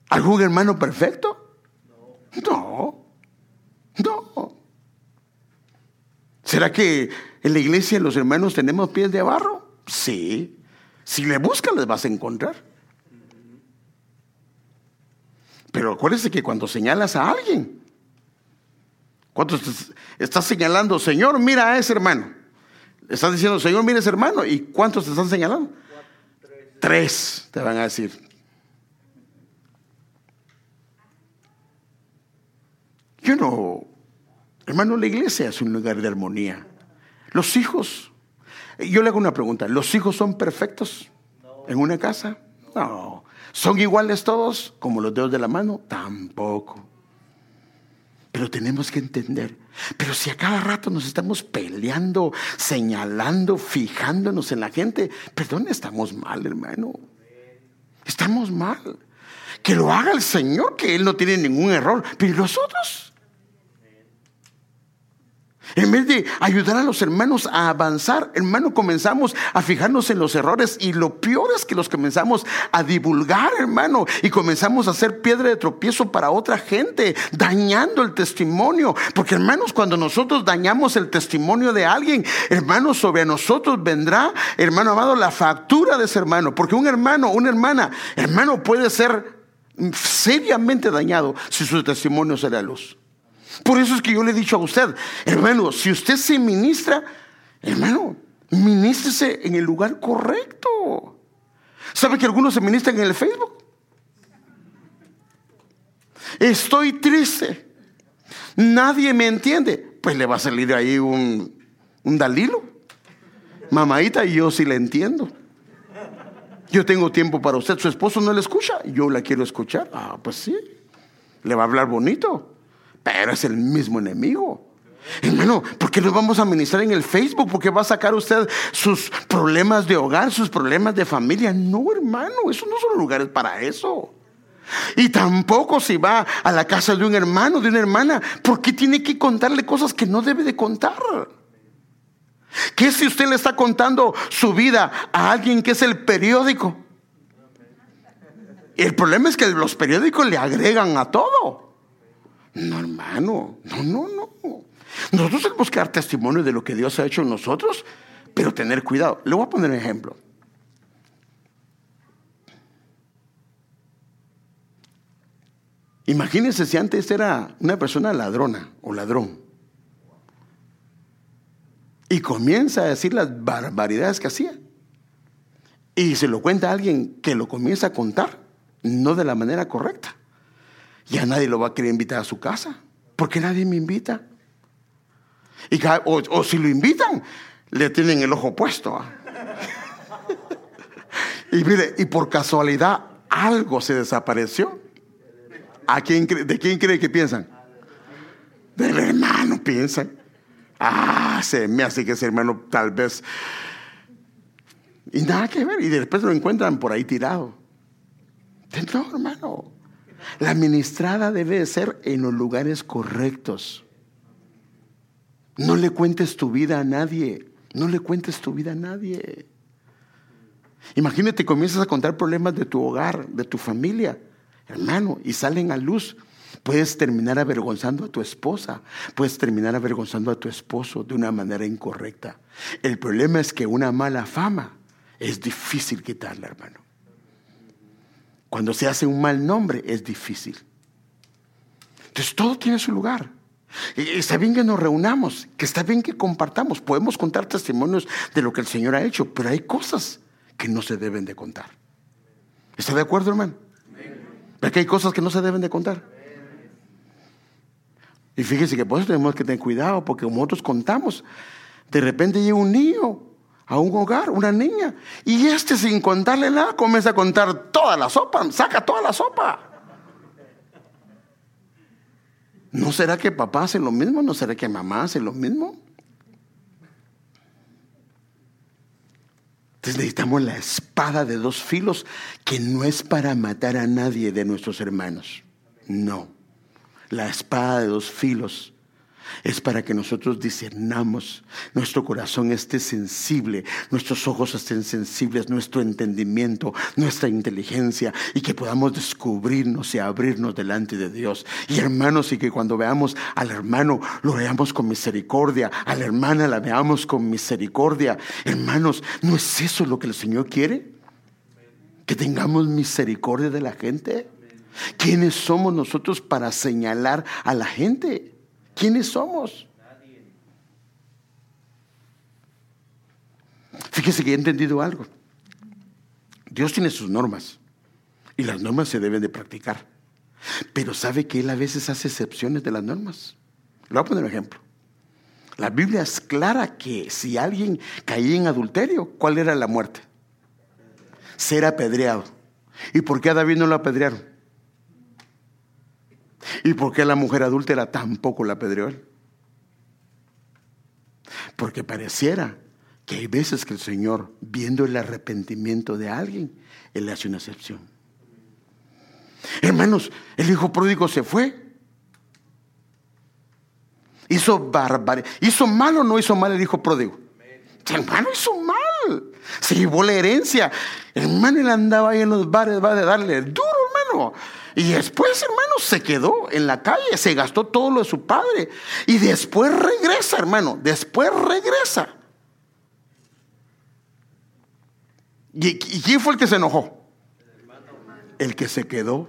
algún hermano perfecto? No, no. ¿Será que en la iglesia los hermanos tenemos pies de barro? Sí. Si le buscas, les vas a encontrar. Pero acuérdese que cuando señalas a alguien, cuando estás señalando, Señor, mira a ese hermano. Estás diciendo, Señor, mira a ese hermano. ¿Y cuántos te están señalando? Tres te van a decir. Yo no, hermano, la iglesia es un lugar de armonía. Los hijos, yo le hago una pregunta, ¿los hijos son perfectos en una casa? No. ¿Son iguales todos como los dedos de la mano? Tampoco. Pero tenemos que entender. Pero si a cada rato nos estamos peleando, señalando, fijándonos en la gente, perdón, estamos mal, hermano. Estamos mal. Que lo haga el Señor, que Él no tiene ningún error. Pero nosotros? En vez de ayudar a los hermanos a avanzar, hermano, comenzamos a fijarnos en los errores y lo peor es que los comenzamos a divulgar, hermano, y comenzamos a hacer piedra de tropiezo para otra gente, dañando el testimonio. Porque, hermanos, cuando nosotros dañamos el testimonio de alguien, hermano, sobre nosotros vendrá, hermano amado, la factura de ese hermano. Porque un hermano, una hermana, hermano puede ser seriamente dañado si su testimonio se da luz. Por eso es que yo le he dicho a usted, hermano, si usted se ministra, hermano, ministrese en el lugar correcto. ¿Sabe que algunos se ministran en el Facebook? Estoy triste. Nadie me entiende. Pues le va a salir ahí un, un Dalilo. Mamadita, y yo sí le entiendo. Yo tengo tiempo para usted. Su esposo no le escucha. Yo la quiero escuchar. Ah, pues sí. Le va a hablar bonito. Pero es el mismo enemigo. Hermano, ¿por qué no vamos a ministrar en el Facebook? ¿Por qué va a sacar usted sus problemas de hogar, sus problemas de familia? No, hermano, esos no son lugares para eso. Y tampoco si va a la casa de un hermano, de una hermana, ¿por qué tiene que contarle cosas que no debe de contar? ¿Qué si usted le está contando su vida a alguien que es el periódico? El problema es que los periódicos le agregan a todo. No, hermano, no, no, no. Nosotros tenemos que dar testimonio de lo que Dios ha hecho en nosotros, pero tener cuidado. Le voy a poner un ejemplo. Imagínense si antes era una persona ladrona o ladrón. Y comienza a decir las barbaridades que hacía. Y se lo cuenta a alguien que lo comienza a contar, no de la manera correcta. Ya nadie lo va a querer invitar a su casa. porque nadie me invita? Y, o, si lo invitan, le tienen el ojo puesto. ¿ah? y mire, y por casualidad algo se desapareció. ¿A quién, ¿De quién cree que piensan? Del hermano piensan. Ah, se me hace que ese hermano tal vez... Y nada que ver. Y después lo encuentran por ahí tirado. No, hermano. La ministrada debe ser en los lugares correctos. No le cuentes tu vida a nadie. No le cuentes tu vida a nadie. Imagínate, comienzas a contar problemas de tu hogar, de tu familia hermano, y salen a luz. Puedes terminar avergonzando a tu esposa, puedes terminar avergonzando a tu esposo de una manera incorrecta. El problema es que una mala fama es difícil quitarla, hermano. Cuando se hace un mal nombre es difícil. Entonces todo tiene su lugar. Está bien que nos reunamos, que está bien que compartamos, podemos contar testimonios de lo que el Señor ha hecho, pero hay cosas que no se deben de contar. ¿Está de acuerdo, hermano? Porque hay cosas que no se deben de contar. Y fíjese que por eso tenemos que tener cuidado, porque como nosotros contamos, de repente llega un niño a un hogar, una niña, y este sin contarle nada comienza a contar toda la sopa, saca toda la sopa. ¿No será que papá hace lo mismo? ¿No será que mamá hace lo mismo? Entonces necesitamos la espada de dos filos que no es para matar a nadie de nuestros hermanos. No. La espada de dos filos es para que nosotros discernamos, nuestro corazón esté sensible, nuestros ojos estén sensibles, nuestro entendimiento, nuestra inteligencia y que podamos descubrirnos y abrirnos delante de Dios. Y hermanos, y que cuando veamos al hermano lo veamos con misericordia, a la hermana la veamos con misericordia. Hermanos, ¿no es eso lo que el Señor quiere? Que tengamos misericordia de la gente. ¿Quiénes somos nosotros para señalar a la gente? ¿Quiénes somos? Fíjese que he entendido algo. Dios tiene sus normas y las normas se deben de practicar. Pero sabe que Él a veces hace excepciones de las normas. Le voy a poner un ejemplo. La Biblia es clara que si alguien caía en adulterio, ¿cuál era la muerte? Ser apedreado. ¿Y por qué a David no lo apedrearon? ¿Y por qué la mujer adúltera tampoco la apedreó él? Porque pareciera que hay veces que el Señor, viendo el arrepentimiento de alguien, Él hace una excepción. Hermanos, el hijo pródigo se fue. Hizo barbarie. ¿Hizo mal o no hizo mal el hijo pródigo? Hermano, hizo mal. Se llevó la herencia. Hermano, él andaba ahí en los bares, va a darle duro, hermano. Y después, hermano, se quedó en la calle, se gastó todo lo de su padre. Y después regresa, hermano, después regresa. ¿Y, quién fue el que se enojó? El que se quedó.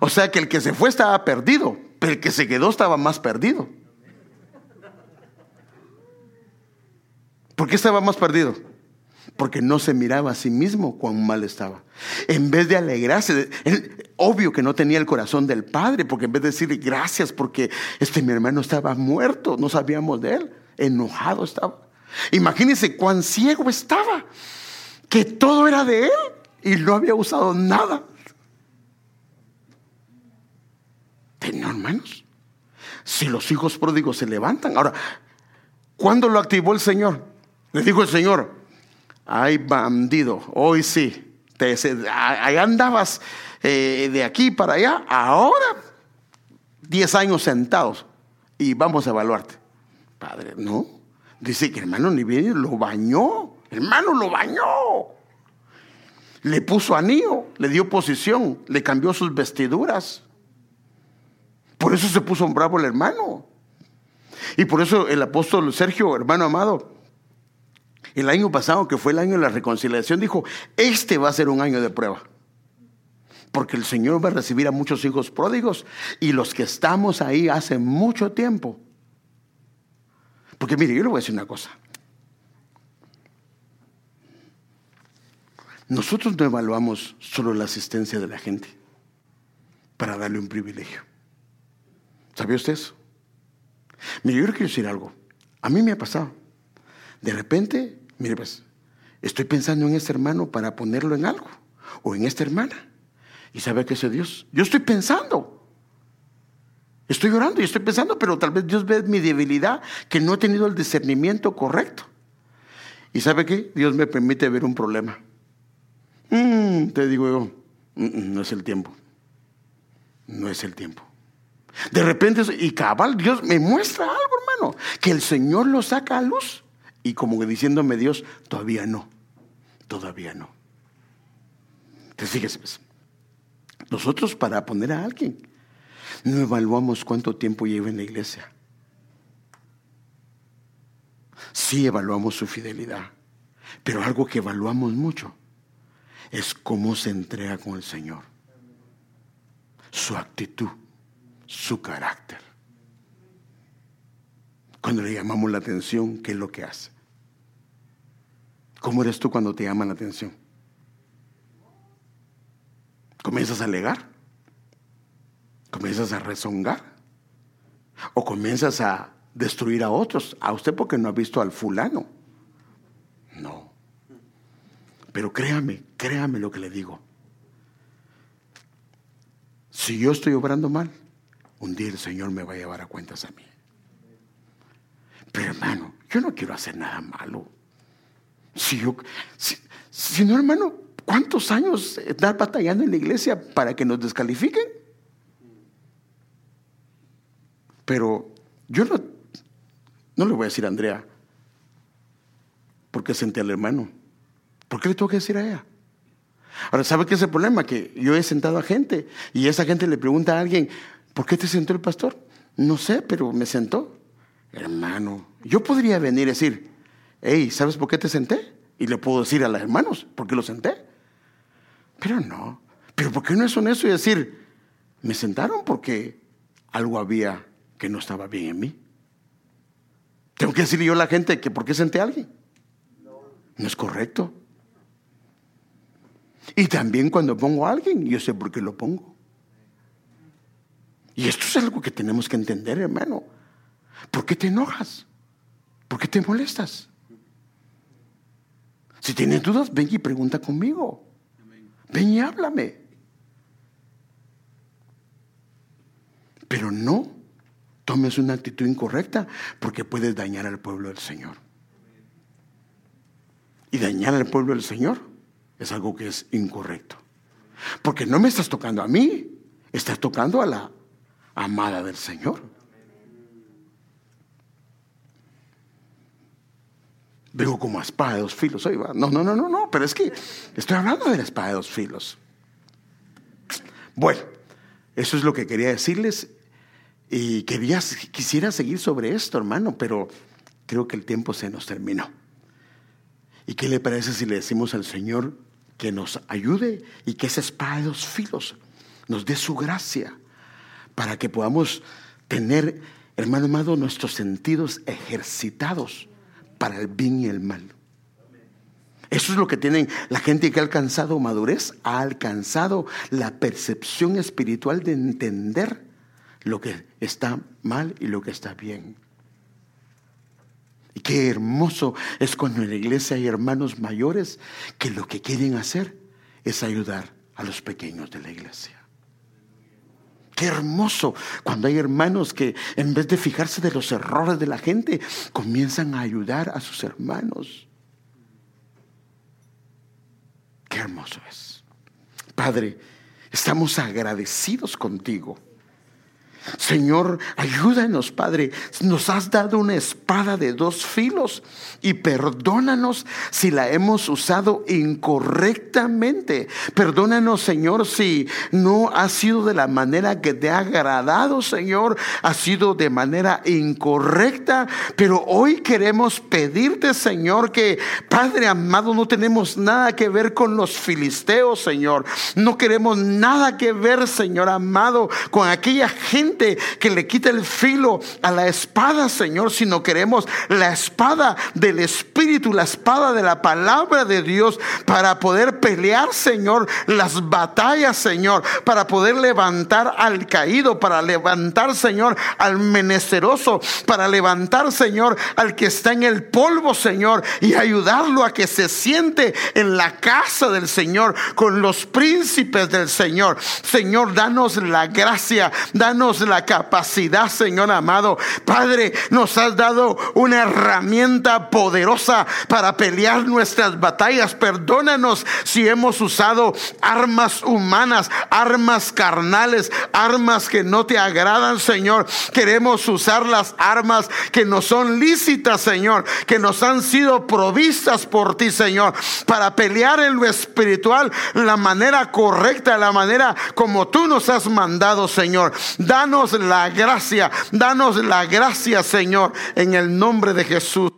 O sea que el que se fue estaba perdido, pero el que se quedó estaba más perdido. ¿Por qué estaba más perdido? Porque no se miraba a sí mismo cuán mal estaba. En vez de alegrarse, obvio que no tenía el corazón del padre, porque en vez de decirle gracias porque este mi hermano estaba muerto, no sabíamos de él, enojado estaba. Imagínense cuán ciego estaba, que todo era de él y no había usado nada. No, hermanos. Si los hijos pródigos se levantan. Ahora, ¿cuándo lo activó el Señor? Le dijo el Señor, ay bandido, hoy sí, te, ahí andabas eh, de aquí para allá, ahora 10 años sentados y vamos a evaluarte. Padre, no. Dice que hermano ni viene, lo bañó. Hermano, lo bañó. Le puso anillo, le dio posición, le cambió sus vestiduras. Por eso se puso bravo el hermano. Y por eso el apóstol Sergio, hermano amado, el año pasado, que fue el año de la reconciliación, dijo, este va a ser un año de prueba. Porque el Señor va a recibir a muchos hijos pródigos y los que estamos ahí hace mucho tiempo. Porque mire, yo le voy a decir una cosa. Nosotros no evaluamos solo la asistencia de la gente para darle un privilegio. ¿Sabía usted eso? Mire, yo le quiero decir algo. A mí me ha pasado. De repente Mire, pues, estoy pensando en este hermano para ponerlo en algo, o en esta hermana. Y sabe que es Dios. Yo estoy pensando. Estoy orando y estoy pensando, pero tal vez Dios ve mi debilidad, que no he tenido el discernimiento correcto. ¿Y sabe qué? Dios me permite ver un problema. Mm, te digo yo, mm, mm, no es el tiempo. No es el tiempo. De repente, y cabal, Dios me muestra algo, hermano, que el Señor lo saca a luz y como diciéndome Dios, todavía no, todavía no. Entonces fíjese, pues, nosotros para poner a alguien, no evaluamos cuánto tiempo lleva en la iglesia. Sí evaluamos su fidelidad, pero algo que evaluamos mucho es cómo se entrega con el Señor, su actitud, su carácter. Cuando le llamamos la atención, ¿qué es lo que hace? ¿Cómo eres tú cuando te llaman la atención? ¿Comienzas a alegar? ¿Comienzas a rezongar? ¿O comienzas a destruir a otros? A usted porque no ha visto al fulano. No. Pero créame, créame lo que le digo. Si yo estoy obrando mal, un día el Señor me va a llevar a cuentas a mí. Pero hermano, yo no quiero hacer nada malo. Si yo, si, no, hermano, ¿cuántos años estar batallando en la iglesia para que nos descalifiquen? Pero yo no, le voy a decir a Andrea, ¿por qué senté al hermano? ¿Por qué le tengo que decir a ella? Ahora, ¿sabe qué es el problema? Que yo he sentado a gente y esa gente le pregunta a alguien, ¿por qué te sentó el pastor? No sé, pero me sentó. Hermano, yo podría venir y decir, hey, ¿sabes por qué te senté? Y le puedo decir a los hermanos, ¿por qué lo senté? Pero no. Pero ¿por qué no es honesto y decir, me sentaron porque algo había que no estaba bien en mí? Tengo que decirle yo a la gente que ¿por qué senté a alguien? No es correcto. Y también cuando pongo a alguien, yo sé por qué lo pongo. Y esto es algo que tenemos que entender, hermano. ¿Por qué te enojas? ¿Por qué te molestas? Si tienes dudas, ven y pregunta conmigo. Ven y háblame. Pero no tomes una actitud incorrecta porque puedes dañar al pueblo del Señor. Y dañar al pueblo del Señor es algo que es incorrecto. Porque no me estás tocando a mí, estás tocando a la amada del Señor. Vengo como espada de dos filos. No, no, no, no, no, pero es que estoy hablando de la espada de dos filos. Bueno, eso es lo que quería decirles y quería, quisiera seguir sobre esto, hermano, pero creo que el tiempo se nos terminó. ¿Y qué le parece si le decimos al Señor que nos ayude y que esa espada de dos filos nos dé su gracia para que podamos tener, hermano amado, nuestros sentidos ejercitados para el bien y el mal. Eso es lo que tienen la gente que ha alcanzado madurez, ha alcanzado la percepción espiritual de entender lo que está mal y lo que está bien. Y qué hermoso es cuando en la iglesia hay hermanos mayores que lo que quieren hacer es ayudar a los pequeños de la iglesia. Qué hermoso cuando hay hermanos que en vez de fijarse de los errores de la gente, comienzan a ayudar a sus hermanos. Qué hermoso es. Padre, estamos agradecidos contigo Señor, ayúdanos, Padre. Nos has dado una espada de dos filos y perdónanos si la hemos usado incorrectamente. Perdónanos, Señor, si no ha sido de la manera que te ha agradado, Señor. Ha sido de manera incorrecta. Pero hoy queremos pedirte, Señor, que, Padre amado, no tenemos nada que ver con los filisteos, Señor. No queremos nada que ver, Señor amado, con aquella gente que le quita el filo a la espada, Señor, sino queremos la espada del Espíritu, la espada de la palabra de Dios para poder pelear, Señor, las batallas, Señor, para poder levantar al caído, para levantar, Señor, al menesteroso, para levantar, Señor, al que está en el polvo, Señor, y ayudarlo a que se siente en la casa del Señor con los príncipes del Señor. Señor, danos la gracia, danos la capacidad, Señor amado. Padre, nos has dado una herramienta poderosa para pelear nuestras batallas. Perdónanos si hemos usado armas humanas, armas carnales, armas que no te agradan, Señor. Queremos usar las armas que nos son lícitas, Señor, que nos han sido provistas por ti, Señor, para pelear en lo espiritual la manera correcta, la manera como tú nos has mandado, Señor. Danos la gracia, danos la gracia, Señor, en el nombre de Jesús.